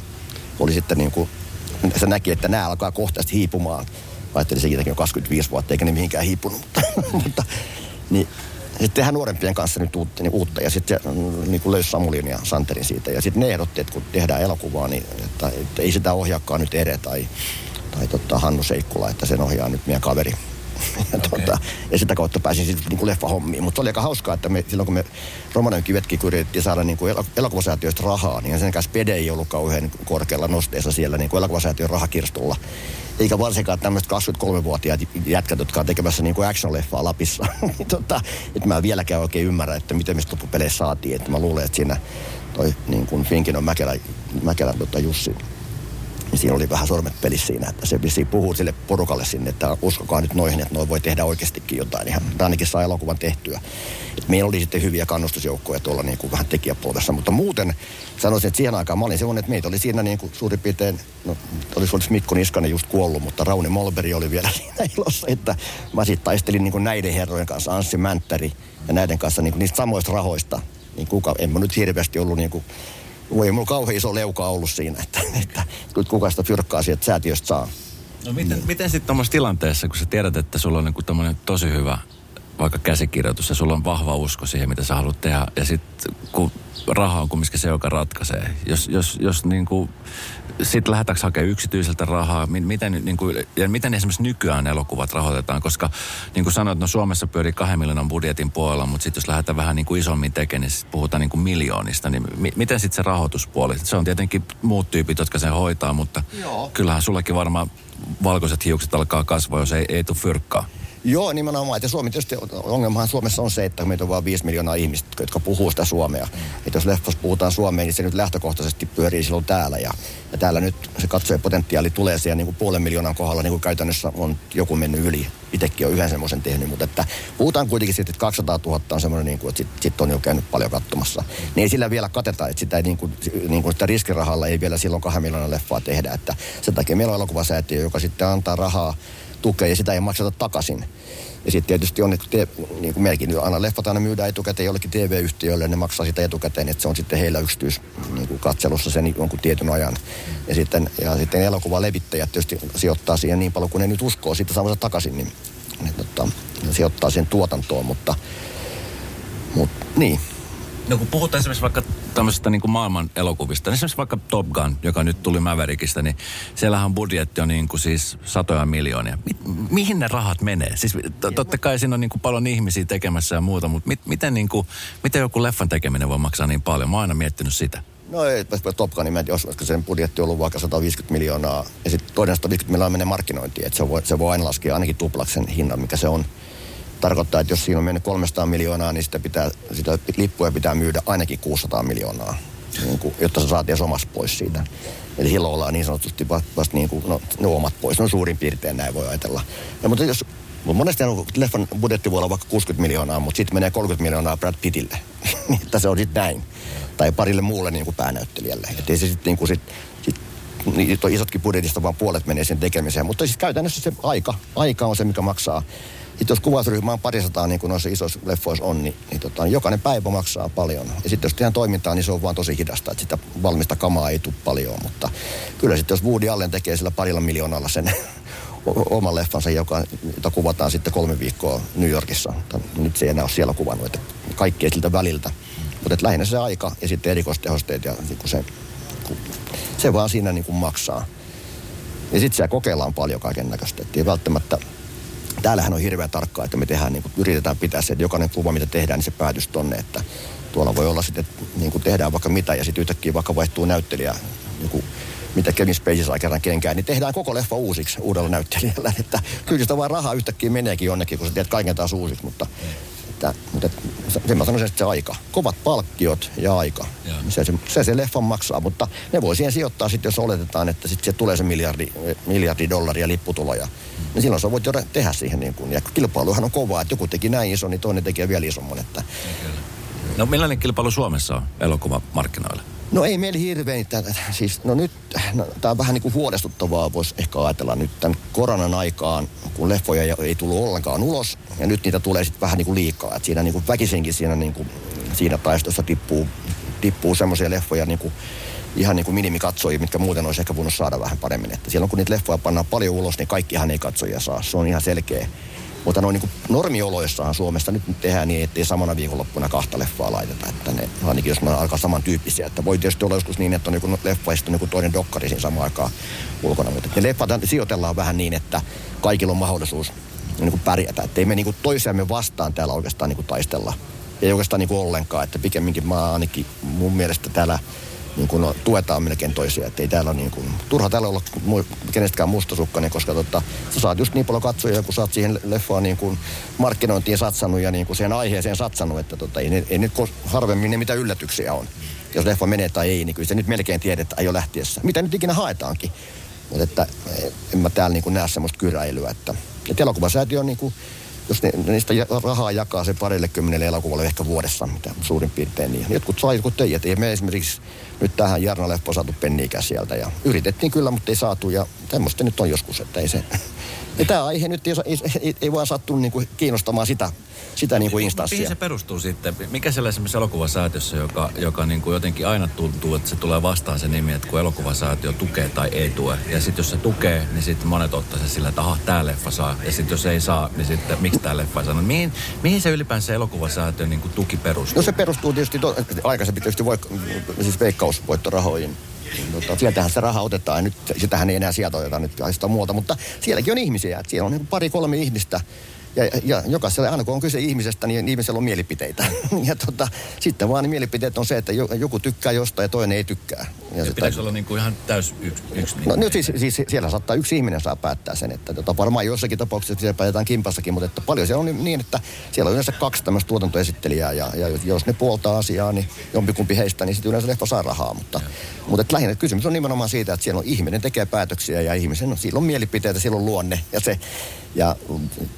oli sitten niin kuin, se näki, että nämä alkaa kohtaisesti hiipumaan. Ajattelin sekin jo 25 vuotta, eikä ne mihinkään hiipunut. Mutta, mutta niin sitten tehdään nuorempien kanssa nyt uutta, niin uutta ja sitten mm, niin kuin löysi Samulin ja Santerin siitä. Ja sitten ne ehdotti, että kun tehdään elokuvaa, niin että, että ei sitä ohjaakaan nyt Ere tai, tai tota Hannu Seikkula, että sen ohjaa nyt meidän kaveri. Ja, okay. tota, ja sitä kautta pääsin sitten niin leffahommiin. Mutta oli aika hauskaa, että me, silloin kun me Romanen kivetkin yritettiin saada niin kuin elokuvasäätiöistä rahaa, niin sen kanssa Pede ei ollut kauhean korkealla nosteessa siellä niin kuin elokuvasäätiön rahakirstulla eikä varsinkaan tämmöiset 23-vuotiaat jätkät, jotka on tekemässä niin kuin action-leffaa Lapissa. Niin tota, että mä vieläkään oikein ymmärrä, että miten mistä loppupeleissä saatiin. Että mä luulen, että siinä toi niin kuin Finkin on Mäkelä, Mäkelä tota Jussi siinä oli vähän sormet pelissä siinä, että se vissiin puhuu sille porukalle sinne, että uskokaa nyt noihin, että noin voi tehdä oikeastikin jotain. Ihan, ainakin saa elokuvan tehtyä. Et meillä oli sitten hyviä kannustusjoukkoja tuolla niin kuin vähän tekijäpuolessa, mutta muuten sanoisin, että siihen aikaan mä olin semmoinen, että meitä oli siinä niin kuin suurin piirtein, no olisi olisi Mikko Niskanen just kuollut, mutta Rauni Molberi oli vielä siinä ilossa, että mä sitten taistelin niin kuin näiden herrojen kanssa, Anssi Mänttäri ja näiden kanssa niin kuin niistä samoista rahoista. Niin kuka, en mä nyt hirveästi ollut niin kuin ei mulla kauhean iso leuka ollut siinä, että, että kuka sitä fyrkkaa sieltä säätiöstä saa. No miten, niin. miten sitten tuommoisessa tilanteessa, kun sä tiedät, että sulla on niin tosi hyvä vaikka käsikirjoitus ja sulla on vahva usko siihen, mitä sä haluat tehdä. Ja sitten kun raha on kumminkin se, joka ratkaisee. Jos, jos, jos niin kuin, sitten lähdetäänkö hakemaan yksityiseltä rahaa, miten, niin kuin, ja miten esimerkiksi nykyään elokuvat rahoitetaan, koska niin kuin sanoit, no Suomessa pyörii kahden miljoonan budjetin puolella, mutta sitten jos lähdetään vähän niin kuin isommin tekemään, niin sit puhutaan niin kuin miljoonista, niin mi- miten sitten se rahoituspuoli? Se on tietenkin muut tyypit, jotka sen hoitaa, mutta Joo. kyllähän sullakin varmaan valkoiset hiukset alkaa kasvaa, jos ei, ei tule fyrkkaa. Joo, nimenomaan. Ja Suomi tietysti, ongelmahan Suomessa on se, että meitä on vain 5 miljoonaa ihmistä, jotka puhuu sitä suomea. Mm. Että jos leffassa puhutaan suomea, niin se nyt lähtökohtaisesti pyörii silloin täällä. Ja, ja täällä nyt se katsojen potentiaali tulee siellä niin kuin puolen miljoonan kohdalla, niin kuin käytännössä on joku mennyt yli. Itsekin on yhden semmoisen tehnyt, mutta että puhutaan kuitenkin siitä, että 200 000 on semmoinen, niin kuin, että sitten sit on jo käynyt paljon katsomassa. Niin ei sillä vielä kateta, että sitä, ei, niin kuin, niin kuin sitä riskirahalla ei vielä silloin kahden miljoonan leffaa tehdä. Että sen takia meillä on elokuvasäätiö, joka sitten antaa rahaa tukea ja sitä ei makseta takaisin. Ja sitten tietysti on, että te, niin kuin meilläkin aina leffat aina myydään etukäteen jollekin TV-yhtiölle, ne maksaa sitä etukäteen, että se on sitten heillä yksityis niin kuin katselussa sen jonkun tietyn ajan. Ja sitten, ja sitten elokuvalevittäjät tietysti sijoittaa siihen niin paljon, kun ne nyt uskoo siitä saavansa takaisin, niin, niin tota, sijoittaa sen tuotantoon, mutta, mutta niin, No kun puhutaan esimerkiksi vaikka tämmöisestä niin kuin maailman elokuvista, niin esimerkiksi vaikka Top Gun, joka nyt tuli Mäverikistä, niin siellähän budjetti on niin kuin siis satoja miljoonia. Mi- mihin ne rahat menee? Siis t- totta kai siinä on niin kuin paljon ihmisiä tekemässä ja muuta, mutta mit- miten, niin kuin, miten joku leffan tekeminen voi maksaa niin paljon? Mä oon aina miettinyt sitä. No ei, Top Gun, niin jos sen budjetti on ollut vaikka 150 miljoonaa, ja sitten toinen 150 miljoonaa menee markkinointiin, että se voi, se voi aina laskea ainakin tuplaksi sen hinnan, mikä se on tarkoittaa, että jos siinä on mennyt 300 miljoonaa, niin sitä, pitää, sitä lippuja pitää myydä ainakin 600 miljoonaa, niin kuin, jotta sä saat edes omasta pois siitä. Eli silloin ollaan niin sanotusti vasta niin kuin, no, ne omat pois. No suurin piirtein näin voi ajatella. Ja, mutta jos monesti on leffan budjetti voi olla vaikka 60 miljoonaa, mutta sitten menee 30 miljoonaa Brad Pittille. Niin, että se on sitten näin. Tai parille muulle niin kuin päänäyttelijälle. Että ei se sitten niin kuin sit, sit niin isotkin budjetista, vaan puolet menee sen tekemiseen. Mutta siis käytännössä se aika, aika on se, mikä maksaa sitten jos kuvausryhmä on parisataa, niin kuin noissa isoissa leffoissa on, niin, niin tota, jokainen päivä maksaa paljon. Ja sitten jos tehdään toimintaa, niin se on vaan tosi hidasta, että sitä valmista kamaa ei tule paljon. Mutta kyllä sitten jos Woody Allen tekee sillä parilla miljoonalla sen oman leffansa, joka, jota kuvataan sitten kolme viikkoa New Yorkissa. Nyt se ei enää ole siellä kuvannut, että kaikkea siltä väliltä. Mutta lähinnä se aika ja sitten erikoistehosteet ja niin se, se vaan siinä niin kuin maksaa. Ja sitten siellä kokeillaan paljon kaiken näköistä. Ei välttämättä täällähän on hirveän tarkkaa, että me tehdään, niin kuin, yritetään pitää se, että jokainen kuva, mitä tehdään, niin se päätys tonne, että tuolla voi olla sitten, että niin kuin tehdään vaikka mitä ja sitten yhtäkkiä vaikka vaihtuu näyttelijä, niin kuin, mitä Kevin Spacey saa kerran kenkään, niin tehdään koko leffa uusiksi uudella näyttelijällä. Että kyllä sitä vaan rahaa yhtäkkiä meneekin jonnekin, kun sä teet kaiken taas uusiksi, mutta että, mutta sen mä sanoisin, että se aika. Kovat palkkiot ja aika. Se, se, se, se leffan maksaa, mutta ne voi siihen sijoittaa sitten, jos oletetaan, että sitten se tulee se miljardi, miljardi dollaria lipputuloja. Mm. Niin silloin sä voit jo tehdä siihen niin kuin. Ja kilpailuhan on kovaa, että joku teki näin iso, niin toinen tekee vielä isomman. Että... No millainen kilpailu Suomessa on elokuvamarkkinoilla? No ei meillä hirveän, siis no nyt, no, tämä on vähän niin kuin huolestuttavaa, voisi ehkä ajatella nyt tämän koronan aikaan, kun leffoja ei tullut ollenkaan ulos, ja nyt niitä tulee sitten vähän niin kuin liikaa, että siinä niin kuin väkisinkin siinä, niin kuin, siinä taistossa tippuu, tippuu semmoisia leffoja niin kuin, ihan niin kuin minimikatsojia, mitkä muuten olisi ehkä voinut saada vähän paremmin. Että silloin kun niitä leffoja pannaan paljon ulos, niin kaikkihan ei katsojia saa. Se on ihan selkeä. Mutta noin niin normioloissahan Suomessa nyt tehdään niin, ettei samana viikonloppuna kahta leffaa laiteta. Että ne, ainakin jos ne aika samantyyppisiä. Että voi tietysti olla joskus niin, että on niin leffa ja sitten niin toinen dokkari siinä samaan aikaan ulkona. Mutta ne leffat sijoitellaan vähän niin, että kaikilla on mahdollisuus niin kuin pärjätä. Että ei me niin toisiamme vastaan täällä oikeastaan niin kuin taistella. Ei oikeastaan niin kuin ollenkaan. Että pikemminkin mä ainakin mun mielestä täällä niin kuin, no, tuetaan melkein toisia. Että ei täällä niin kuin, turha täällä olla kenestäkään mustasukkainen, koska tota, sä saat just niin paljon katsoja, kun sä oot siihen leffaan niin kuin, markkinointiin satsannut ja niin kuin siihen aiheeseen satsannut, että tota, ei, ei nyt harvemmin ne mitä yllätyksiä on. Jos leffa menee tai ei, niin kyllä se nyt melkein tiedät, että ei ole lähtiessä. Mitä nyt ikinä haetaankin. Mutta että en mä täällä niin näe semmoista kyräilyä. Että, että elokuvasäätiö on niin kuin, jos ne, niistä rahaa jakaa se parille kymmenelle elokuvalle ehkä vuodessa, mitä suurin piirtein niin. Jotkut saa, jotkut ei. Ei me esimerkiksi nyt tähän Jarna Lefpo saatu penniikä sieltä ja yritettiin kyllä, mutta ei saatu ja tämmöistä nyt on joskus, että ei se... Ja tämä aihe nyt ei, ei, ei, ei vaan sattu niin kuin kiinnostamaan sitä sitä niin kuin instanssia. Mihin se perustuu sitten? Mikä siellä esimerkiksi elokuvasäätiössä, joka, joka niin kuin jotenkin aina tuntuu, että se tulee vastaan se nimi, että kun elokuvasäätiö tukee tai ei tue. Ja sitten jos se tukee, niin sitten monet ottaa se sillä, että aha, tämä leffa saa. Ja sitten jos ei saa, niin sitten miksi tämä leffa ei saa. No, mihin, mihin se ylipäänsä elokuvasäätiön niin kuin tuki perustuu? No se perustuu tietysti, to, aikaisemmin tietysti voik, siis veikkausvoittorahoihin niin tota, sieltähän se raha otetaan ja nyt sitähän ei enää sieltä oteta nyt muuta, mutta sielläkin on ihmisiä. Että siellä on niin pari kolme ihmistä, ja, ja jokaisella, aina kun on kyse ihmisestä, niin ihmisellä on mielipiteitä. ja tota, sitten vaan ne mielipiteet on se, että joku tykkää jostain ja toinen ei tykkää. Ja, ja pitäisi olla niin kuin ihan täys yksi, yksi niin No nyt siis, siis, siellä saattaa yksi ihminen saa päättää sen, että tota, varmaan jossakin tapauksessa siellä päätetään kimpassakin, mutta että paljon siellä on niin, että siellä on yleensä kaksi tämmöistä tuotantoesittelijää ja, ja jos ne puoltaa asiaa, niin jompikumpi heistä, niin sitten yleensä leffa saa rahaa. Mutta, mutta että lähinnä kysymys on nimenomaan siitä, että siellä on ihminen tekee päätöksiä ja ihmisen, no, sillä on mielipiteitä, sillä on luonne ja se, ja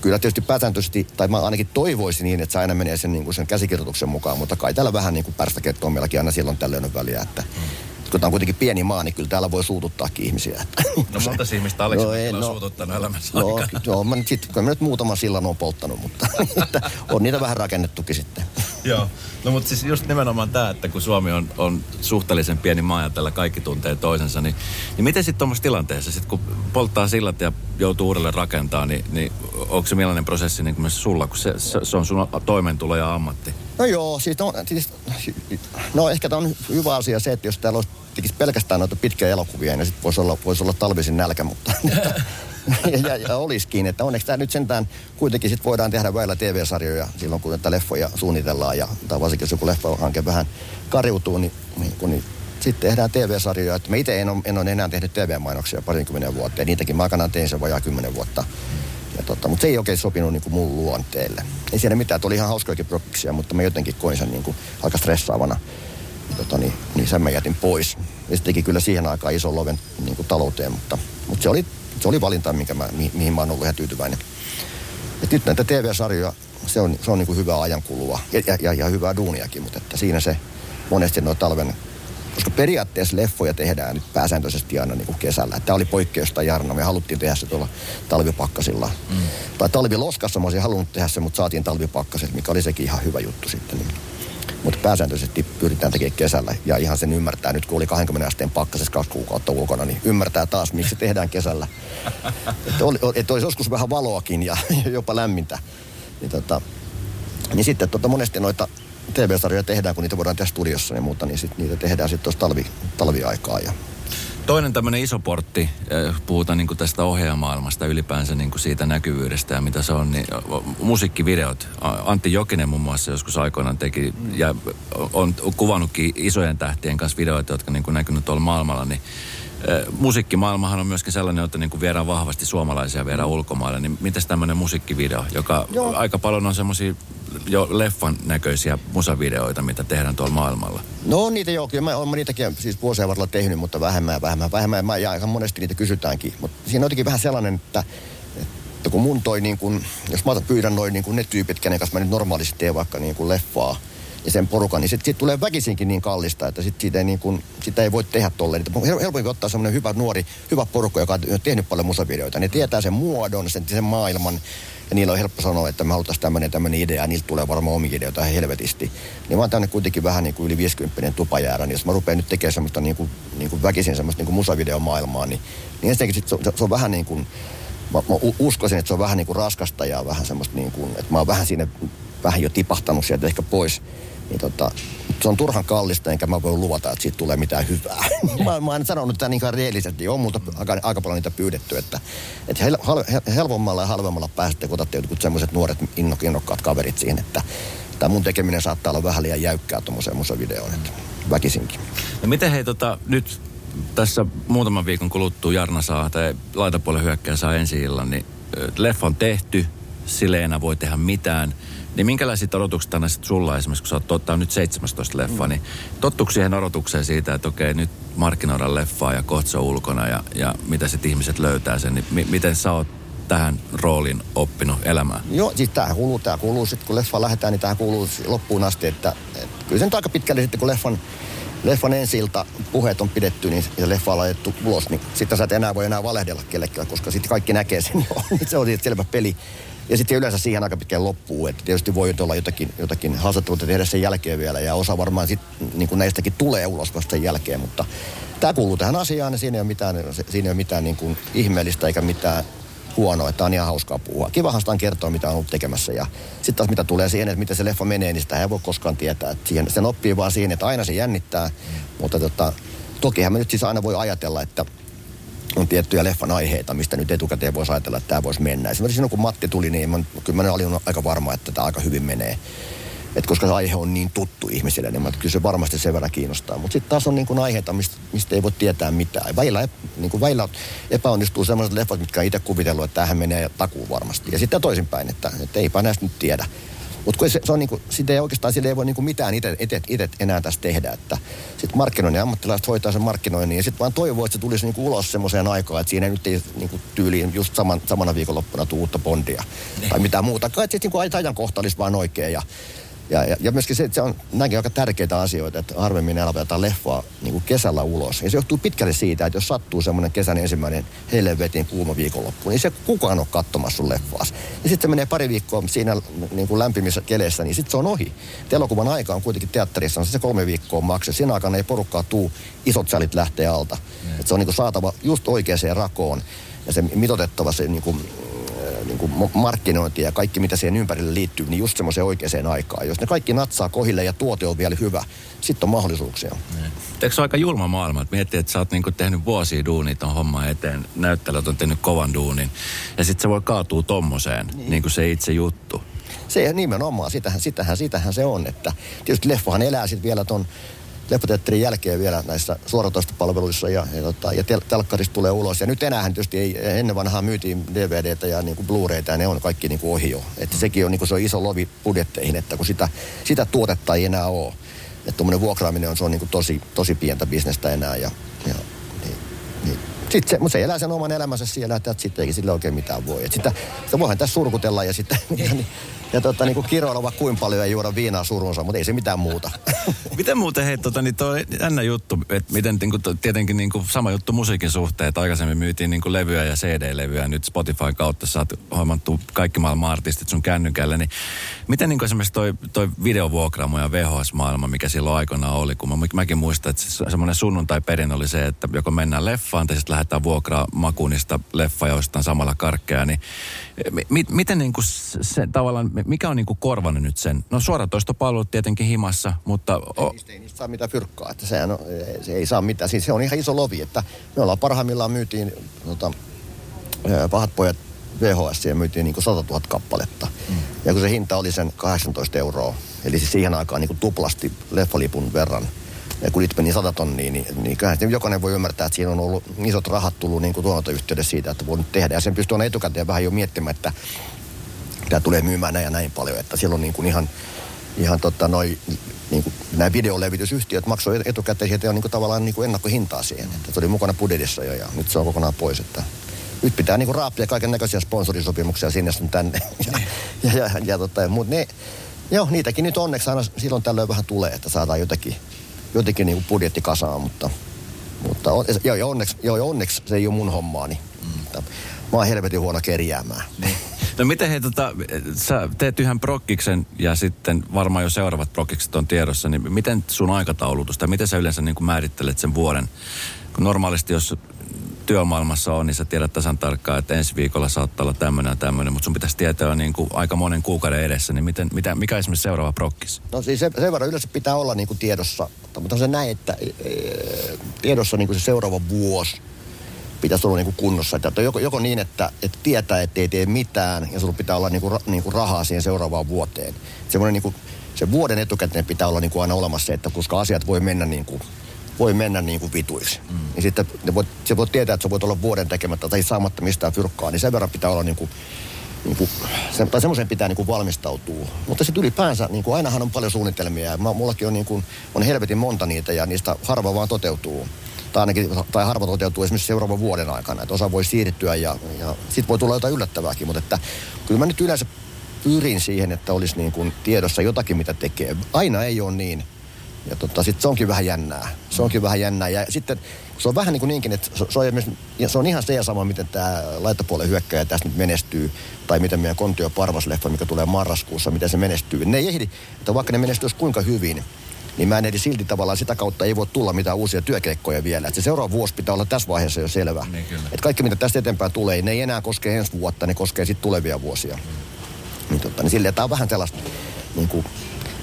kyllä tietysti pääsääntöisesti, tai mä ainakin toivoisin niin, että se aina menee sen, niin kuin sen käsikirjoituksen mukaan, mutta kai täällä vähän niin kuin pärstäkettoa meilläkin aina silloin tällöin väliä, että mm kun tämä on kuitenkin pieni maa, niin kyllä täällä voi suututtaakin ihmisiä. No monta ihmistä Aleksi no, ei, on no, suututtanut elämässä no, aikana. No, mä nyt, sit, mä nyt muutaman sillan on polttanut, mutta on niitä vähän rakennettukin sitten. Joo, no mutta siis just nimenomaan tämä, että kun Suomi on, on suhteellisen pieni maa ja tällä kaikki tuntee toisensa, niin, niin miten sitten tuommoisessa tilanteessa, sit kun polttaa sillat ja joutuu uudelleen rakentaa, niin, niin onko se millainen prosessi niin kuin sulla, kun se, se, se on sun toimeentulo ja ammatti? No joo, siis, on, siis no ehkä tämä on hyvä asia se, että jos täällä olisi pelkästään noita pitkiä elokuvia, niin sitten voisi olla, voisi olla talvisin nälkä, mutta ja, ja, ja olisikin, että onneksi tämä nyt sentään kuitenkin sit voidaan tehdä väillä TV-sarjoja silloin, kun näitä leffoja suunnitellaan ja tai varsinkin jos joku leffahanke vähän kariutuu, niin, niin, kun, niin sitten tehdään TV-sarjoja. Että mä itse en ole, en enää tehnyt TV-mainoksia parinkymmenen vuotta. Ja niitäkin mä aikanaan tein sen vajaa kymmenen vuotta. Ja tota, mutta se ei oikein sopinut niin kuin mun luonteelle. Ei siellä mitään, oli ihan hauskojakin prokiksia, mutta mä jotenkin koin sen niin kuin aika stressaavana. Tota, niin, niin sen mä jätin pois. Ja se teki kyllä siihen aikaan ison loven niin kuin talouteen, mutta, mutta se, oli, se oli valinta, minkä mä, mi, mihin mä oon ollut ihan tyytyväinen. Et nyt näitä TV-sarjoja, se on, se on niin kuin hyvää ajankulua ja, ja, ja, ja hyvää duuniakin, mutta että siinä se monesti noin talven koska periaatteessa leffoja tehdään nyt pääsääntöisesti aina niin kuin kesällä. Tämä oli poikkeusta Jarno. Me haluttiin tehdä se tuolla talvipakkasilla. Mm. Tai talviloskassa mä olisin halunnut tehdä se, mutta saatiin talvipakkaset, mikä oli sekin ihan hyvä juttu sitten. Niin. Mutta pääsääntöisesti pyritään tekemään kesällä. Ja ihan sen ymmärtää nyt, kun oli 20 asteen pakkasessa kaksi kuukautta ulkona, niin ymmärtää taas, miksi se tehdään kesällä. että, oli, että olisi joskus vähän valoakin ja jopa lämmintä. Niin, tota, niin sitten tota, monesti noita TV-sarjoja tehdään, kun niitä voidaan tehdä studiossa ja muuta, niin sit niitä tehdään sitten tuossa talvi, talviaikaa. Ja... Toinen tämmöinen iso portti, eh, puhutaan niin tästä ohjaamaailmasta ylipäänsä niin siitä näkyvyydestä ja mitä se on, niin musiikkivideot. Antti Jokinen muun muassa joskus aikoinaan teki ja on kuvannutkin isojen tähtien kanssa videoita, jotka niin näkynyt tuolla maailmalla, niin musiikkimaailmahan on myöskin sellainen, että niin kuin viedään vahvasti suomalaisia viedään ulkomaille. Niin mitäs tämmöinen musiikkivideo, joka Joo. aika paljon on semmoisia jo leffan näköisiä musavideoita, mitä tehdään tuolla maailmalla? No on niitä joo, kyllä mä olen niitäkin siis vuosien varrella tehnyt, mutta vähemmän ja vähemmän, vähemmän. Mä, ja aika monesti niitä kysytäänkin. Mutta siinä on jotenkin vähän sellainen, että, että kun mun toi niin kun, jos mä pyydän noin niin kun ne tyypit, kenen kanssa mä nyt normaalisti teen vaikka niin kun leffaa, ja sen porukan, niin sitten sit tulee väkisinkin niin kallista, että sit siitä ei, niin kun, sitä ei voi tehdä tolleen. Helpompi ottaa semmoinen hyvä nuori, hyvä porukka, joka on tehnyt paljon musavideoita. Ne tietää sen muodon, sen, sen maailman, ja niillä on helppo sanoa, että me haluttaisiin tämmöinen tämmöinen idea, ja niiltä tulee varmaan omia ideoita helvetisti. Niin mä oon tänne kuitenkin vähän niin kuin yli 50 tupajäärä, niin jos mä rupean nyt tekemään semmoista niin kuin, niin kuin väkisin semmoista niin kuin musavideomaailmaa, niin, niin ensinnäkin sit se, se, on vähän niin kuin, mä, mä uskoisin, että se on vähän niin kuin raskasta ja vähän semmoista niin kuin, että mä oon vähän siinä vähän jo tipahtanut sieltä ehkä pois. Niin tota, se on turhan kallista, enkä mä voi luvata, että siitä tulee mitään hyvää. mä, mä en sanonut tätä niin reellisesti. On multa aika, aika paljon niitä pyydetty, että, että hel, hel, helpommalla ja halvemmalla pääsette, kun otatte jotkut semmoiset nuoret innok, innokkaat kaverit siihen, että tämä mun tekeminen saattaa olla vähän liian jäykkää tuommoiseen videoon, että väkisinkin. No miten hei tota, nyt tässä muutaman viikon kuluttua Jarna saa, tai laitapuolen hyökkäjä saa ensi illan, niin leffa on tehty, enää voi tehdä mitään – Niin minkälaiset odotukset tänne sitten sulla esimerkiksi, kun sä oot tottaa nyt 17 leffa, mm. niin tottuuko siihen odotukseen siitä, että okei, nyt markkinoidaan leffaa ja kohta ulkona ja, ja mitä sitten ihmiset löytää sen, niin mi- miten sä oot tähän rooliin oppinut elämään? Joo, siis tämähän kuuluu, tämä kuuluu sitten, kun leffa lähdetään, niin tähän kuuluu loppuun asti, että, että kyllä sen aika pitkälle sitten, kun leffan, leffan ensi puheet on pidetty niin, ja leffa on laitettu ulos, niin sitten sä et enää voi enää valehdella kellekään, koska sitten kaikki näkee sen jo. se on selvä peli. Ja sitten yleensä siihen aika pitkään loppuu, että tietysti voi olla jotakin, jotakin haastatteluita tehdä sen jälkeen vielä, ja osa varmaan sit, niin kuin näistäkin tulee ulos vasta sen jälkeen, mutta tämä kuuluu tähän asiaan, ja siinä ei ole mitään, siinä ei ole mitään niin kuin ihmeellistä eikä mitään huonoa, että on ihan hauskaa puhua. Kivahan sitä kertoa, mitä on ollut tekemässä. Ja sitten taas mitä tulee siihen, että miten se leffa menee, niin sitä ei voi koskaan tietää. Siihen, sen oppii vaan siihen, että aina se jännittää. Mutta tota, tokihan me nyt siis aina voi ajatella, että on tiettyjä leffan aiheita, mistä nyt etukäteen voisi ajatella, että tämä voisi mennä. Esimerkiksi silloin, kun Matti tuli, niin mä, kyllä mä olin aika varma, että tämä aika hyvin menee. Et koska se aihe on niin tuttu ihmisille, niin mä, kyllä se varmasti sen verran kiinnostaa. Mutta sitten taas on niin kuin aiheita, mistä, mistä ei voi tietää mitään. Välillä, niin kuin välillä epäonnistuu sellaiset leffat, mitkä on itse kuvitellut, että tähän menee takuu varmasti. Ja sitten toisinpäin, että, että eipä näistä nyt tiedä. Mutta se, se on niinku, sitä ei oikeastaan sille ei voi niinku mitään itse enää tässä tehdä. Että sitten markkinoinnin ammattilaiset hoitaa sen markkinoinnin ja sitten vaan toivoo, että se tulisi niinku ulos semmoiseen aikaan, että siinä nyt ei niinku tyyliin just saman, samana viikonloppuna tule uutta bondia ne. tai mitään muuta. Että sitten niinku ajankohta olisi vaan oikein ja ja, ja, ja myöskin se, että se on näinkin aika tärkeitä asioita, että harvemmin aletaan leffaa niin kuin kesällä ulos. Ja se johtuu pitkälle siitä, että jos sattuu semmoinen kesän ensimmäinen helvetin kuuma viikonloppu, niin se kukaan on katsomassa sun leffaas. Ja sitten se menee pari viikkoa siinä niin kuin lämpimissä keleissä, niin sitten se on ohi. Et elokuvan aika on kuitenkin teatterissa, on se kolme viikkoa makse. Siinä aikana ei porukkaa tuu, isot sälit lähtee alta. Mm. Et se on niin kuin saatava just oikeaan rakoon ja se mitotettava se niin kuin, niin kuin markkinointi ja kaikki, mitä siihen ympärille liittyy, niin just semmoiseen oikeaan aikaan. Jos ne kaikki natsaa kohille ja tuote on vielä hyvä, sitten on mahdollisuuksia. Niin. Eikö se aika julma maailma, että miettii, että sä oot niinku tehnyt vuosia duunia ton homman eteen, näyttelijät on tehnyt kovan duunin, ja sitten se voi kaatua tommoseen, niin. niin kuin se itse juttu. Se nimenomaan, sitähän, sitähän, sitähän se on, että tietysti leffahan elää sitten vielä ton leffateatterin jälkeen vielä näissä suoratoistopalveluissa ja, ja, tota, ja tel- telkkarista tulee ulos. Ja nyt enää tietysti ei, ennen vanhaa myytiin DVDtä ja niin kuin Blu-rayta ja ne on kaikki niin kuin ohi jo. Että sekin on, niin kuin se on iso lovi budjetteihin, että kun sitä, sitä tuotetta ei enää ole. Että tuommoinen vuokraaminen on, se on niin kuin tosi, tosi pientä bisnestä enää ja, ja niin, niin. Sitten se, mutta se elää sen oman elämänsä siellä, että sitten ei sille oikein mitään voi. Et sitä, sitä voihan tässä surkutella ja sitten niin, ja tota, niin kuin kiroilla kuin paljon ja juoda viinaa surunsa, mutta ei se mitään muuta. miten muuten, hei, tota, niin toi jännä juttu, että miten niin kuin, tietenkin niin kuin, sama juttu musiikin suhteen, että aikaisemmin myytiin niin kuin levyä ja CD-levyä, nyt Spotify kautta saat hoimattu kaikki maailman artistit sun kännykälle, niin miten niin kuin esimerkiksi toi, toi videovuokraamo ja VHS-maailma, mikä silloin aikana oli, kun mä, mäkin muistan, että se, semmoinen sunnuntai-perin oli se, että joko mennään leffaan tai sitten lähdetään vuokraa makuunista leffa ja samalla karkkeja, niin mi, miten niin kuin se tavallaan mikä on niin kuin korvannut nyt sen? No suoratoistopalvelut tietenkin himassa, mutta... O- ei, ei niistä saa mitään fyrkkaa, että sehän on, se ei saa mitään. Siis se on ihan iso lovi, että me ollaan parhaimmillaan myytiin tota, pahat pojat VHS ja myytiin niin kuin 100 000 kappaletta. Mm. Ja kun se hinta oli sen 18 euroa, eli siis siihen aikaan niin kuin tuplasti leffalipun verran, kun niitä meni 100 tonnia, niin, niin kyllähän jokainen voi ymmärtää, että siinä on ollut isot rahat tullut niin kuin tuotantoyhtiöiden siitä, että voi nyt tehdä. Ja sen pystyy aina etukäteen vähän jo miettimään, että tämä tulee myymään näin ja näin paljon, että silloin niin kuin ihan, ihan tota noi, niin kuin nämä videolevitysyhtiöt maksoi etukäteen sieltä jo niin kuin tavallaan niin kuin ennakkohintaa siihen, että se oli mukana budjetissa jo ja nyt se on kokonaan pois, että nyt pitää niin kuin raapia kaiken näköisiä sponsorisopimuksia sinne sun tänne ja, ja, ja, ja, tota, mutta ne, joo, niitäkin nyt onneksi aina silloin tällöin vähän tulee, että saadaan jotenkin, jotenkin niin kuin budjetti kasaan, mutta, mutta on, joo, onneksi, joo, onneksi se ei ole mun hommaani. Mm. Mä oon helvetin huono kerjäämään. Niin. No miten hei, tota, sä teet yhden prokkiksen ja sitten varmaan jo seuraavat prokkikset on tiedossa, niin miten sun aikataulutus tai miten sä yleensä niin kuin määrittelet sen vuoden? Kun normaalisti jos työmaailmassa on, niin sä tiedät tasan tarkkaan, että ensi viikolla saattaa olla tämmöinen ja tämmöinen, mutta sun pitäisi tietää niin kuin aika monen kuukauden edessä, niin miten, mitä, mikä esimerkiksi seuraava prokkis? No siis sen, sen verran yleensä pitää olla niin kuin tiedossa, mutta se näin, että e, tiedossa niin kuin se seuraava vuosi, pitäisi olla niin kuin kunnossa. Että joko, joko niin, että, että tietää, että ei tee mitään ja sulla pitää olla niin kuin, niin kuin rahaa siihen seuraavaan vuoteen. Semmoinen niin kuin, se vuoden etukäteen pitää olla niin kuin aina olemassa se, että koska asiat voi mennä niin kuin, voi mennä niin kuin vituiksi. Mm. Niin sitten voit, se voi tietää, että sä voit olla vuoden tekemättä tai saamatta mistään fyrkkaa, niin sen verran pitää olla niin kuin niin kuin, se, tai semmoiseen pitää niin kuin valmistautua. Mutta sitten ylipäänsä, niin kuin ainahan on paljon suunnitelmia. Mä, mullakin on, niin kuin, on helvetin monta niitä ja niistä harva vaan toteutuu. Tai ainakin, tai harva toteutuu esimerkiksi seuraavan vuoden aikana. Että osa voi siirtyä ja, ja sitten voi tulla jotain yllättävääkin. Mutta että kyllä mä nyt yleensä pyrin siihen, että olisi niin kuin tiedossa jotakin, mitä tekee. Aina ei ole niin. Ja tota, sitten se onkin vähän jännää. Se onkin vähän jännää. Ja sitten se on vähän niin kuin niinkin, että se on, se on ihan se ja sama, miten tämä laitapuolen hyökkäjä tästä nyt menestyy. Tai miten meidän Kontio Parvasleffa, mikä tulee marraskuussa, miten se menestyy. Ne ei ehdi, että vaikka ne menestyisi kuinka hyvin, niin mä en ehdi silti tavallaan sitä kautta ei voi tulla mitään uusia työkeikkoja vielä. Että se seuraava vuosi pitää olla tässä vaiheessa jo selvä. Niin että kaikki mitä tästä eteenpäin tulee, ne ei enää koske ensi vuotta, ne koskee sitten tulevia vuosia. Mm. Niin, totta, niin silleen, tämä on vähän sellaista niin kuin,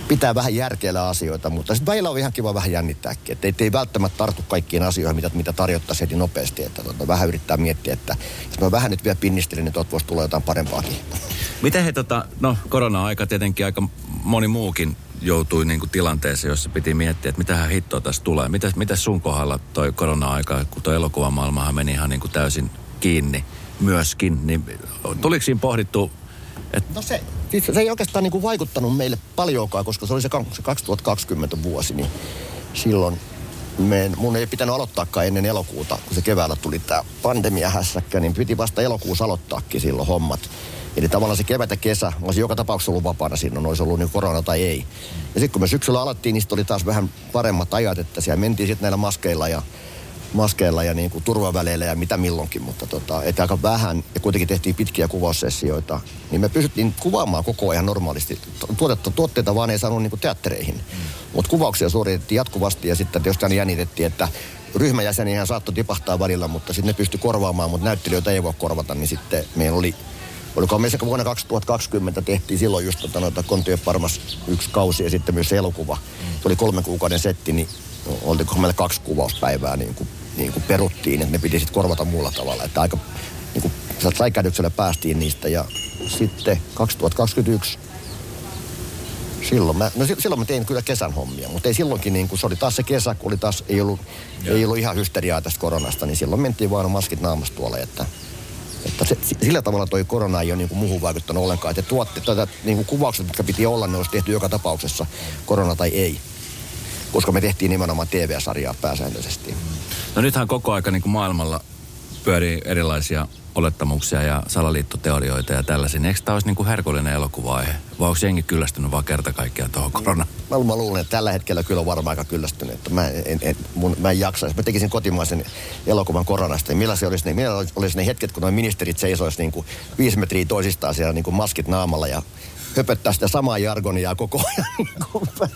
pitää vähän järkeillä asioita, mutta sitten välillä on ihan kiva vähän jännittääkin. Että ei, ei välttämättä tartu kaikkiin asioihin, mitä, mitä tarjottaisiin heti nopeasti. Että tota, vähän yrittää miettiä, että jos mä vähän nyt vielä pinnistelin, niin tuot voisi tulla jotain parempaakin. Miten he, tota, no korona-aika tietenkin aika moni muukin joutui niin kuin tilanteeseen, jossa piti miettiä, että mitä hittoa tässä tulee. Mitäs, mitäs sun kohdalla toi korona-aika, kun tuo elokuvamaailmahan meni ihan niin kuin täysin kiinni myöskin, niin tuliko siinä pohdittu et... No se, se ei oikeastaan niin kuin vaikuttanut meille paljonkaan, koska se oli se 2020 vuosi, niin silloin me, mun ei pitänyt aloittaakaan ennen elokuuta, kun se keväällä tuli tämä pandemiahässäkkä, niin piti vasta elokuussa aloittaakin silloin hommat. Eli tavallaan se kevät ja kesä, mä olisin joka tapauksessa ollut vapaana siinä, olisi ollut niin korona tai ei. Ja sitten kun me syksyllä alettiin, niin oli taas vähän paremmat ajat, että siellä mentiin sitten näillä maskeilla ja maskeilla ja niin kuin turvaväleillä ja mitä milloinkin, mutta tota, että aika vähän ja kuitenkin tehtiin pitkiä kuvaussessioita, niin me pystyttiin kuvaamaan koko ajan normaalisti. Tuotetta, tuotteita vaan ei saanut niin kuin teattereihin, mm. mutta kuvauksia suoritettiin jatkuvasti ja sitten jostain jännitettiin, että ryhmäjäseniä saattoi tipahtaa välillä, mutta sitten ne pystyi korvaamaan, mutta näyttelijöitä ei voi korvata, niin sitten meillä oli Oliko meissä vuonna 2020 tehtiin silloin just tota, noita Kontio Parmas yksi kausi ja sitten myös elokuva. Se oli kolmen kuukauden setti, niin oltiko meillä kaksi kuvauspäivää niin kuin niin kuin peruttiin, että ne piti sitten korvata muulla tavalla. Että aika niin kuin, säikähdyksellä päästiin niistä ja sitten 2021 silloin mä, no silloin mä tein kyllä kesän hommia, mutta ei silloinkin niin kuin, se oli taas se kesä, kun oli taas, ei ollut, ei ollut ihan hysteriaa tästä koronasta, niin silloin mentiin vaan maskit naamasta tuolle, että, että se, sillä tavalla toi korona ei ole niin kuin muuhun vaikuttanut ollenkaan. Että tuotteet, tätä, niin kuin kuvaukset, jotka piti olla, ne olisi tehty joka tapauksessa, korona tai ei. Koska me tehtiin nimenomaan TV-sarjaa pääsääntöisesti. No nythän koko aika niin kuin maailmalla pyörii erilaisia olettamuksia ja salaliittoteorioita ja tällaisia. Niin eikö tämä olisi niin kuin herkullinen elokuva-aihe? Vai onko jengi kyllästynyt vaan kerta kaikkiaan tuohon koronaan? Mä, mä, luulen, että tällä hetkellä kyllä on varmaan aika kyllästynyt. Että mä, en, en, mun, mä en jaksa. Jos mä tekisin kotimaisen elokuvan koronasta, niin millä, se olisi ne, millä olisi ne hetket, kun noin ministerit seisoisivat niin kuin viisi metriä toisistaan siellä niin kuin maskit naamalla ja höpöttää sitä samaa jargonia koko ajan.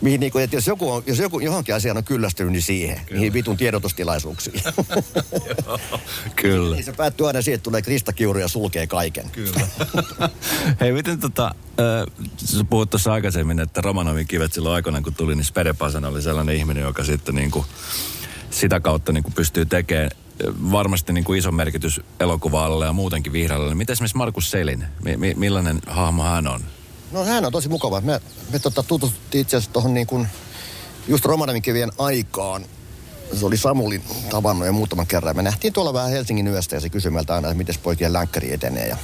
Mihin, niin kuin, että jos, joku on, jos joku johonkin asiaan on kyllästynyt, niin siihen. Kyllä. Niihin vitun tiedotustilaisuuksiin. Kyllä. Niin se päättyy aina siihen, että tulee Krista Kiuru ja sulkee kaiken. Kyllä. Hei, miten tota, äh, puhut tuossa aikaisemmin, että Romanovin kivet silloin aikoinaan kun tuli, niin Spede Pasan oli sellainen ihminen, joka sitten niin kuin, sitä kautta niin kuin pystyy tekemään varmasti niin kuin iso merkitys elokuvaalle ja muutenkin vihreälle. Miten esimerkiksi Markus Selin, mi- mi- millainen hahmo hän on? No hän on tosi mukava. Me, me tota, tutustuttiin itse asiassa tuohon niin kuin just Romanovin kivien aikaan. Se oli Samuli tavannut jo muutaman kerran. Me nähtiin tuolla vähän Helsingin yöstä ja se kysyi meiltä aina, että miten poikien länkkäri etenee. Ja,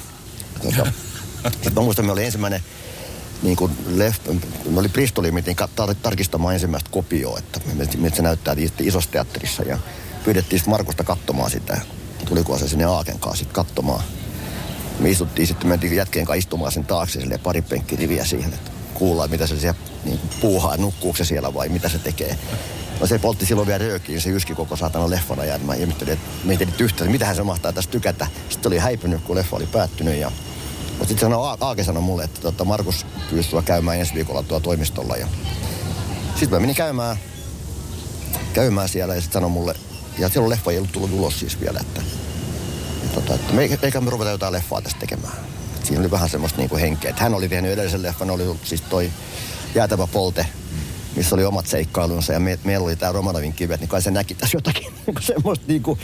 tuota, sitten mä muistan, me oli ensimmäinen niin kuin left, me oli Bristolin, metin tar- tarkistamaan ensimmäistä kopioa, että miltä se näyttää isossa teatterissa. Ja pyydettiin Markusta katsomaan sitä. Tuliko se sinne Aaken kanssa sitten katsomaan. Me istuttiin sitten, mentiin jätkeen kanssa istumaan sen taakse sille pari penkkiriviä siihen, että kuullaan, mitä se siellä niin puuhaa, nukkuuko se siellä vai mitä se tekee. No se poltti silloin vielä röökiin, se yski koko saatana leffana ja mä ihmettelin, että mietin nyt yhtään, että mitähän se mahtaa tästä tykätä. Sitten oli häipynyt, kun leffa oli päättynyt ja mutta sitten sanoi, Aake sanoi mulle, että tota, Markus pyysi sua käymään ensi viikolla tuolla toimistolla. Ja... Sitten mä menin käymään, käymään siellä ja sitten sanoi mulle, ja silloin leffa ei ollut tullut ulos siis vielä, että, tota, että me, eikä me ruveta jotain leffaa tästä tekemään. Siinä oli vähän semmoista niinku henkeä. Että hän oli tehnyt edellisen leffan, oli siis toi Jäätävä polte, missä oli omat seikkailunsa ja me, meillä oli tämä Romanovin kivet, niin kai se näki tässä jotakin niinku semmoista niinku,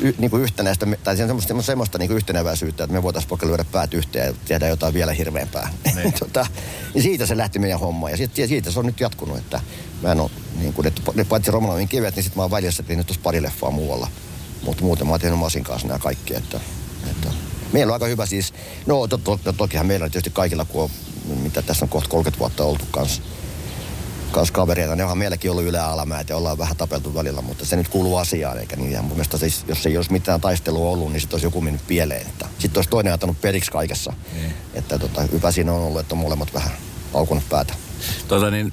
y, niinku yhtenäistä, tai semmoista, semmoista niinku yhtenäväisyyttä, että me voitaisiin vaikka lyödä päät yhteen ja tehdä jotain vielä hirveämpää. Niin. tota, niin siitä se lähti meidän homma ja siitä, siitä se on nyt jatkunut, että mä en ole, niin kuin, että paitsi Romanovin kivet, niin sitten mä oon välissä tehnyt tuossa pari leffaa muualla. Mutta muuten mä oon tehnyt Masin kanssa nämä kaikki, että, että Meillä on aika hyvä siis, no to, to, to, tokihan meillä tietysti kaikilla, kun on, mitä tässä on kohta 30 vuotta oltu kanssa, kanssa kavereita, ne onhan meilläkin ollut ylä alamäät ja ollaan vähän tapeltu välillä, mutta se nyt kuuluu asiaan, eikä niin. Ja mun mielestä siis, jos ei olisi mitään taistelua ollut, niin sitten olisi joku mennyt pieleen. Sitten olisi toinen antanut periksi kaikessa. Mm. Että tota, hyvä siinä on ollut, että on molemmat vähän aukunut päätä. Tota niin,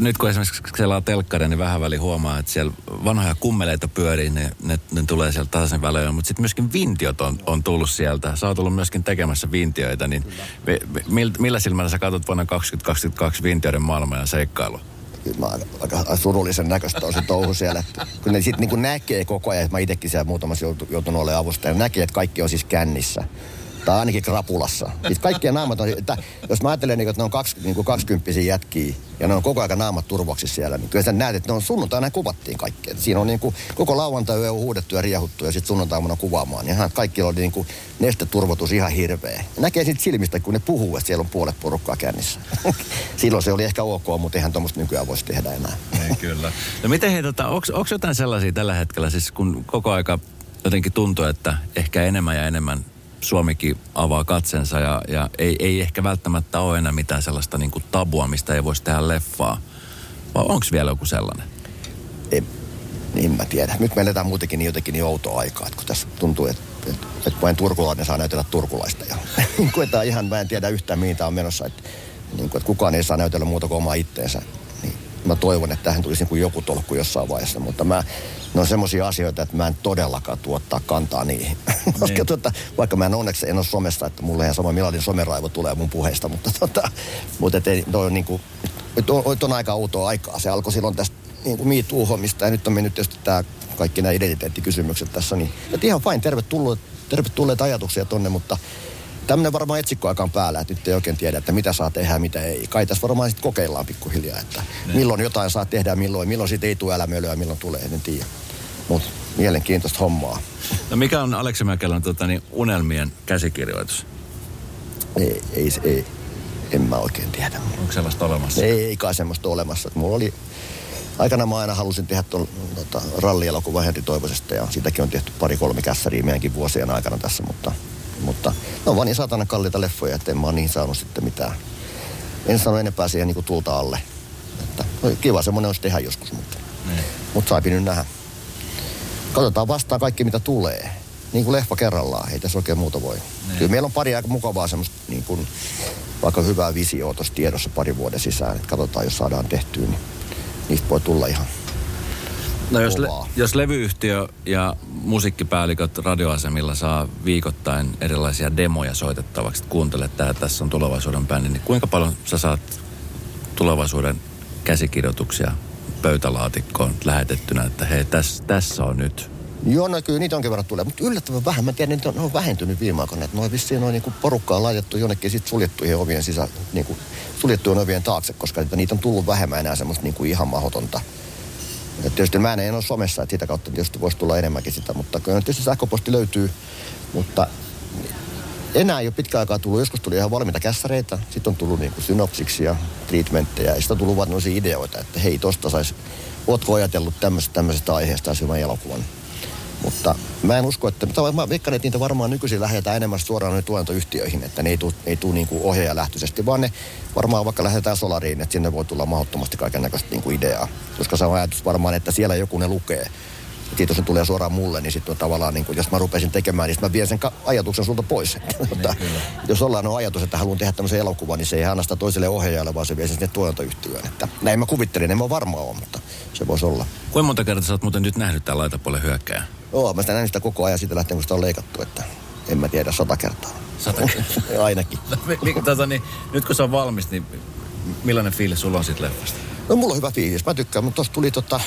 nyt kun esimerkiksi selaa telkkaria, niin vähän väli huomaa, että siellä vanhoja kummeleita pyörii, ne, ne, ne tulee sieltä tasaisen välein. Mutta sitten myöskin vintiot on, on tullut sieltä. Sä oot ollut myöskin tekemässä vintioita, niin me, me, millä silmällä sä katsot vuonna 2022 vintioiden maailmaa ja seikkailua? Mä aika surullisen näköistä on se touhu siellä. Kun ne sitten niin näkee koko ajan, että mä itsekin siellä muutamassa joutunut olemaan avustajana, näkee, että kaikki on siis kännissä tai ainakin krapulassa. Siis kaikkien naamat on, että jos mä ajattelen, niin, että ne on kaksi, niin kuin kaksikymppisiä jätkiä ja ne on koko ajan naamat turvoksissa siellä, niin kyllä sä näet, että ne on sunnuntaina kuvattiin kaikki. Että siinä on niin kuin, koko lauantai on huudettu ja riehuttu ja sitten sunnuntaina kuvaamaan. Ja kaikki on niin kuin nesteturvotus ihan hirveä. Ja näkee siitä silmistä, kun ne puhuu, että siellä on puolet porukkaa kännissä. Silloin se oli ehkä ok, mutta eihän tuommoista nykyään voisi tehdä enää. Ei, kyllä. No miten hei, tota, onko jotain sellaisia tällä hetkellä, siis kun koko aika jotenkin tuntuu, että ehkä enemmän ja enemmän Suomikin avaa katsensa ja, ja ei, ei ehkä välttämättä ole enää mitään sellaista niin kuin tabua, mistä ei voisi tehdä leffaa. Vai onko vielä joku sellainen? Ei, niin mä tiedä. Nyt me eletään muutenkin niin jotenkin niin outoa aikaa, että kun tässä tuntuu, että, että, että vain turkulainen saa näytellä turkulaista. Ja niin että ihan mä en tiedä yhtään mihin tämä on menossa, että, niin kuin, että kukaan ei saa näytellä muuta kuin omaa itteensä. Mä toivon, että tähän tulisi niin joku tolkku jossain vaiheessa, mutta mä ne on semmoisia asioita, että mä en todellakaan tuottaa kantaa niihin. Koska niin. tuota, vaikka mä en onneksi en ole somessa, että mulle ihan sama millainen someraivo tulee mun puheesta, mutta, tuota, mutta et ei, toi on, niin kuin, on, on aika outoa aikaa. Se alkoi silloin tästä niin kuin MeToo-hommista ja nyt on mennyt tietysti tämä kaikki nämä identiteettikysymykset tässä. Niin, että ihan vain tervetulleet, tervetulleet ajatuksia tonne, mutta tämmöinen varmaan etsikkoaika on päällä, että nyt ei oikein tiedä, että mitä saa tehdä ja mitä ei. Kai tässä varmaan sitten kokeillaan pikkuhiljaa, että ne. milloin jotain saa tehdä milloin, milloin siitä ei tule älämölyä milloin tulee, en tiedä. Mutta mielenkiintoista hommaa. No mikä on Aleksi Mäkelän tota, niin unelmien käsikirjoitus? Ei, ei, ei, en mä oikein tiedä. Onko sellaista olemassa? Ei, ei kai semmoista olemassa. Mulla oli, aikana mä aina halusin tehdä tuon tota, rallielokuvan Henri Toivosesta ja siitäkin on tehty pari-kolme kässäriä meidänkin vuosien aikana tässä, mutta, mutta ne on vaan niin saatana kalliita leffoja, että en mä niihin saanut sitten mitään. En sano enempää siihen niin kuin tulta alle. Että, kiva semmoinen olisi tehdä joskus, mutta, niin. mutta saipi nyt nähdä katsotaan vastaan kaikki, mitä tulee. Niin kuin leffa kerrallaan, ei tässä oikein muuta voi. Ne. Kyllä meillä on pari aika mukavaa semmoista niin kuin, vaikka hyvää visioa tuossa tiedossa pari vuoden sisään. Että katsotaan, jos saadaan tehtyä, niin niistä voi tulla ihan No jos, le- jos levyyhtiö ja musiikkipäälliköt radioasemilla saa viikoittain erilaisia demoja soitettavaksi, että kuuntele tämä, tässä on tulevaisuuden bändi, niin kuinka paljon sä saat tulevaisuuden käsikirjoituksia pöytälaatikkoon lähetettynä, että hei, tässä, tässä on nyt. Joo, no kyllä niitä onkin verran tulee, mutta yllättävän vähän. Mä tiedän, että ne on vähentynyt viime aikoina. Että noin vissiin noin niin porukkaa laitettu jonnekin sit suljettuihin ovien sisä, niin kuin suljettujen ovien taakse, koska että niitä on tullut vähemmän enää semmoista niin kuin ihan mahdotonta. Et tietysti mä en ole somessa, että sitä kautta tietysti voisi tulla enemmänkin sitä, mutta kyllä tietysti sähköposti löytyy, mutta enää ei ole pitkä aikaa tullut. Joskus tuli ihan valmiita kässäreitä, sitten on tullut niin kuin synopsiksi ja treatmentteja ja sitten on tullut vaan ideoita, että hei, tosta saisi ootko ajatellut tämmöisestä, tämmöisestä aiheesta ja hyvän elokuvan. Mutta mä en usko, että, mä veikkaan, että niitä varmaan nykyisin lähdetään enemmän suoraan noin tuotantoyhtiöihin, että ne ei tule, ei tule niin ohjaajalähtöisesti, vaan ne varmaan vaikka lähdetään Solariin, että sinne voi tulla mahdottomasti kaiken näköistä niin ideaa. Koska se on ajatus varmaan, että siellä joku ne lukee jos se tulee suoraan mulle, niin sitten tavallaan, niin kun, jos mä rupesin tekemään, niin mä vien sen ajatuksen sulta pois. Niin, jos ollaan on ajatus, että haluan tehdä tämmöisen elokuvan, niin se ei anna sitä toiselle ohjaajalle, vaan se vie sen sinne tuotantoyhtiöön. Että näin mä kuvittelin, en mä varmaan ole, mutta se voisi olla. Kuinka monta kertaa sä oot muuten nyt nähnyt tämän laitapuolen hyökkääjän? Joo, mä sitä nähnyt sitä koko ajan siitä lähtien, kun sitä on leikattu, että en mä tiedä, sata kertaa. Sata kertaa? Ainakin. tota, niin, nyt kun se on valmis, niin millainen fiilis sulla on siitä leffasta? No mulla on hyvä fiilis. Mä tykkään, mutta tossa tuli tota,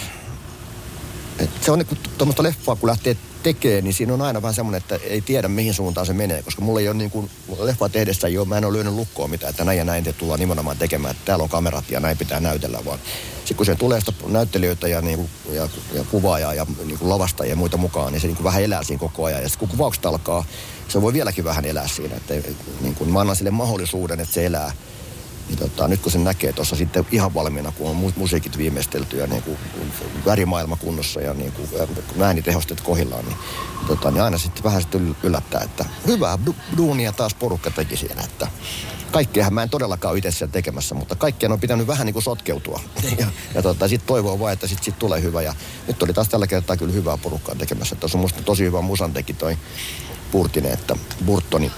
se on niin tuommoista leffaa, kun lähtee tekemään, niin siinä on aina vähän semmoinen, että ei tiedä mihin suuntaan se menee. Koska mulla ei ole niin kuin, leffaa tehdessä ole, mä en ole lyönyt lukkoa mitään, että näin ja näin te tullaan nimenomaan tekemään, että täällä on kamerat ja näin pitää näytellä, vaan sitten kun se tulee sitä näyttelijöitä ja, niin kuin, ja, ja kuvaajaa ja niin kuin lavastajia ja muita mukaan, niin se niin kuin vähän elää siinä koko ajan. Ja sitten kun kuvaukset alkaa, se voi vieläkin vähän elää siinä. Että niin kuin, mä annan sille mahdollisuuden, että se elää tota, nyt kun se näkee tuossa sitten ihan valmiina, kun on mu- musiikit viimeistelty ja niin kuin, värimaailma kunnossa ja niin kuin, äänitehosteet kohillaan, niin, tota, niin aina sitten vähän sitten yllättää, että hyvää duunia taas porukka teki siellä. Että kaikkeahan mä en todellakaan ole itse siellä tekemässä, mutta kaikkien on pitänyt vähän niin kuin sotkeutua. ja, ja tota, sitten toivoo vaan, että sitten sit tulee hyvä. Ja nyt oli taas tällä kertaa kyllä hyvää porukkaa tekemässä. Tuossa on musta tosi hyvä musan teki toi Purtinen, että Burtoni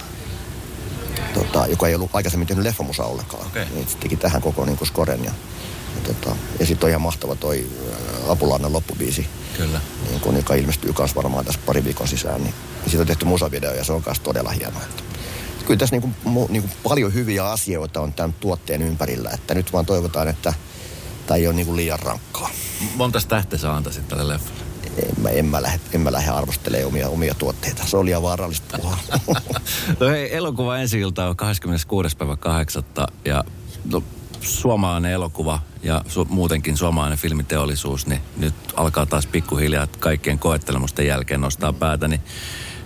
tota, joka ei ollut aikaisemmin tehnyt leffamusaa ollenkaan. Okay. Niin se teki tähän koko niin kuin skoren. Ja, ja, tota, ja sitten on ihan mahtava toi Apulannan loppubiisi. Kyllä. Niin kun, joka ilmestyy myös varmaan tässä pari viikon sisään. Niin, niin siitä on tehty musavideo ja se on myös todella hieno. Että, kyllä tässä niin kuin, niin kuin paljon hyviä asioita on tämän tuotteen ympärillä. Että nyt vaan toivotaan, että tämä ei ole niin kuin liian rankkaa. Monta tähteä sä antaisit tälle leffalle? En mä, en mä lähde, en mä lähde arvostelemaan omia, omia tuotteita. Se oli liian vaarallista puhua. no hei, elokuva ensi ilta on 26. päivä 8. Ja no, suomalainen elokuva ja su- muutenkin suomalainen filmiteollisuus, niin nyt alkaa taas pikkuhiljaa kaikkien koettelemusten jälkeen nostaa päätä, niin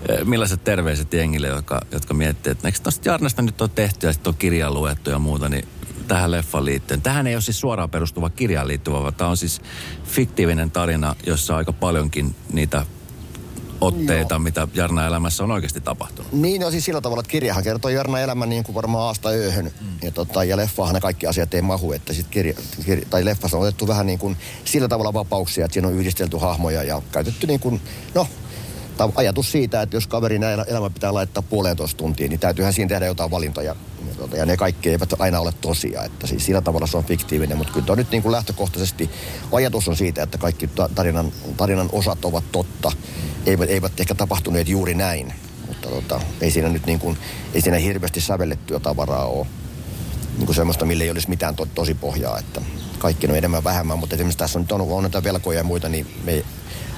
eh, millaiset terveiset jengille, jotka, jotka miettii, että eikö tuosta Jarnasta nyt on tehty ja sitten on kirja luettu ja muuta, niin tähän leffan liittyen. Tähän ei ole siis suoraan perustuva kirjaan liittyvä, vaan tämä on siis fiktiivinen tarina, jossa aika paljonkin niitä otteita, Joo. mitä Jarna elämässä on oikeasti tapahtunut. Niin, no siis sillä tavalla, että kirjahan kertoo Jarna elämän niin kuin varmaan aasta ööhön. Mm. Ja, tota, ja leffahan ne kaikki asiat ei mahu, että sit kirja, kirja, tai leffassa on otettu vähän niin kuin sillä tavalla vapauksia, että siinä on yhdistelty hahmoja ja käytetty niin kuin, no, ajatus siitä, että jos kaverin elämä pitää laittaa puolentoista tuntiin, niin täytyyhän siinä tehdä jotain valintoja. Ja, tuota, ja ne kaikki eivät aina ole tosia, että siis sillä tavalla se on fiktiivinen, mutta kyllä nyt niin kuin lähtökohtaisesti ajatus on siitä, että kaikki tarinan, tarinan osat ovat totta. Eivät, eivät ehkä tapahtuneet juuri näin, mutta tota, ei siinä nyt niin kuin, ei siinä hirveästi sävellettyä tavaraa ole. Niin kuin semmoista, millä ei olisi mitään to, tosi pohjaa, että kaikki on enemmän vähemmän, mutta esimerkiksi tässä on, on, on näitä velkoja ja muita, niin me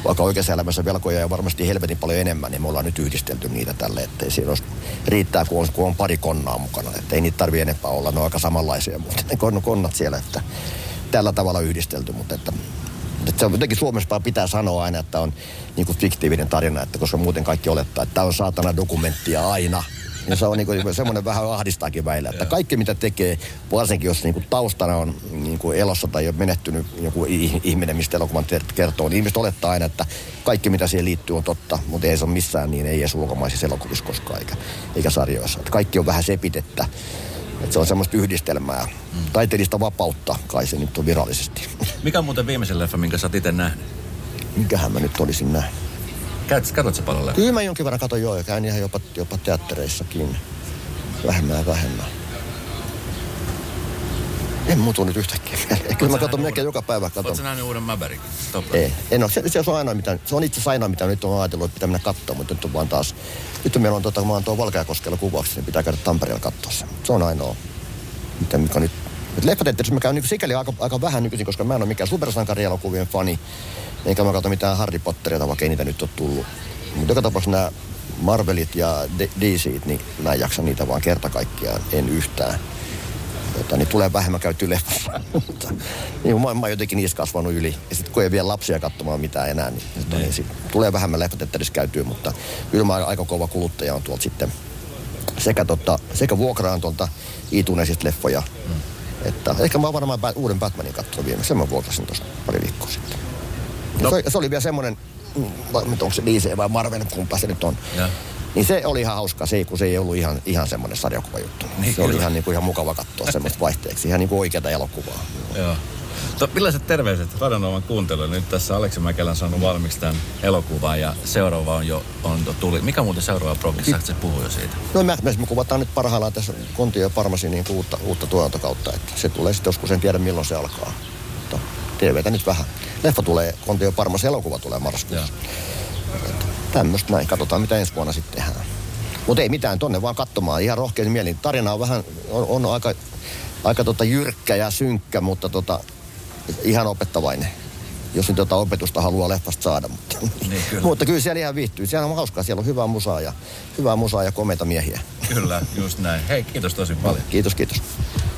vaikka oikeassa elämässä velkoja on varmasti helvetin paljon enemmän, niin me ollaan nyt yhdistelty niitä tälle, ettei siinä olisi, riittää, kun on, kun on pari konnaa mukana, että ei niitä tarvitse enempää olla, ne on aika samanlaisia, mutta ne konnat siellä, että tällä tavalla yhdistelty, mutta että että se on jotenkin Suomessa pitää sanoa aina, että on niin kuin fiktiivinen tarina, että koska muuten kaikki olettaa, että tämä on saatana dokumenttia aina. Ja se on niin kuin, semmoinen vähän ahdistaakin väillä, että kaikki mitä tekee, varsinkin jos niin kuin taustana on niin kuin elossa tai on menehtynyt joku ihminen, mistä elokuvan kertoo, niin ihmiset olettaa aina, että kaikki mitä siihen liittyy on totta, mutta ei se ole missään niin, ei edes ulkomaisissa elokuvissa koskaan eikä, eikä sarjoissa. Että kaikki on vähän sepitettä. Että se on semmoista yhdistelmää. Mm. Taiteellista vapautta kai se nyt on virallisesti. Mikä on muuten viimeisen leffa, minkä sä oot itse nähnyt? Mikähän mä nyt olisin nähnyt? Käyt, katsot sä paljon leffa? Kyllä mä jonkin verran katon joo ja käyn ihan jopa, jopa teattereissakin. Vähemmän ja vähemmän. En muutu nyt yhtäkkiä mieleen. Kyllä mä katson melkein joka päivä. Katon. Oletko nähnyt uuden Maverickin? Ei. En ole. Se, se, on ainoa, mitä, se on itse asiassa ainoa, mitä nyt on ajatellut, että pitää mennä katsoa, mutta nyt on vaan taas... Nyt meillä on, tota, mä oon tuo Valkeakoskella kuvauksessa, niin pitää käydä Tampereella katsoa se. Se on ainoa, mitä, mikä nyt Leffateatterissa mä käyn niin sikäli aika, aika vähän nykyisin, koska mä en ole mikään supersankarielokuvien fani. Eikä mä katso mitään Harry Potteria, vaikka ei niitä nyt ole tullut. Mutta joka tapauksessa nämä Marvelit ja DC, niin mä en jaksa niitä vaan kerta kaikkiaan, en yhtään. Jota, niin tulee vähemmän käyty leffassa. niin, mä, mä oon jotenkin niissä kasvanut yli. Ja sitten kun ei vielä lapsia katsomaan mitään enää, niin, niin. niin sit tulee vähemmän leffateatterissa käytyä. Mutta kyllä mä aika kova kuluttaja on tuolta sitten. Sekä, tota, sekä vuokraan tuolta iTunesista leffoja. Mm. Että ehkä mä oon varmaan uuden Batmanin katsonut viimeksi. Sen mä vuokrasin tuosta pari viikkoa sitten. No. Se, se, oli vielä semmoinen, mm, onko se DC vai Marvel, kumpa se nyt on. Ja. Niin se oli ihan hauska, se, kun se ei ollut ihan, ihan semmoinen juttu. Niin, se kyllä. oli ihan, niin kuin, ihan mukava katsoa semmoista vaihteeksi, ihan niin kuin oikeata elokuvaa. Joo. To, millaiset terveiset Radionovan kuuntelu? Nyt tässä Aleksi Mäkelä on saanut valmiiksi tämän elokuvan ja seuraava on jo, on jo tuli. Mikä muuten seuraava progissa? Saatko se puhua jo siitä? No me, me kuvataan nyt parhaillaan tässä Kontio ja Parmasi niin uutta, uutta tuotantokautta. Että se tulee sitten joskus, en tiedä milloin se alkaa. Mutta TVtä nyt vähän. Leffa tulee, Kontio ja Parmasi elokuva tulee marraskuussa. Tämmöistä näin. Katsotaan mitä ensi vuonna sitten tehdään. Mutta ei mitään, tonne vaan katsomaan. Ihan rohkein mielin. Tarina on vähän, on, on aika, aika tota jyrkkä ja synkkä, mutta tota, ihan opettavainen. Jos nyt jotain opetusta haluaa leffasta saada. Mutta, niin, kyllä. mutta kyllä siellä ihan viihtyy. Siellä on hauskaa. Siellä on hyvää musaa ja, hyvää musaa ja komeita miehiä. Kyllä, just näin. Hei, kiitos tosi paljon. Kiitos, kiitos.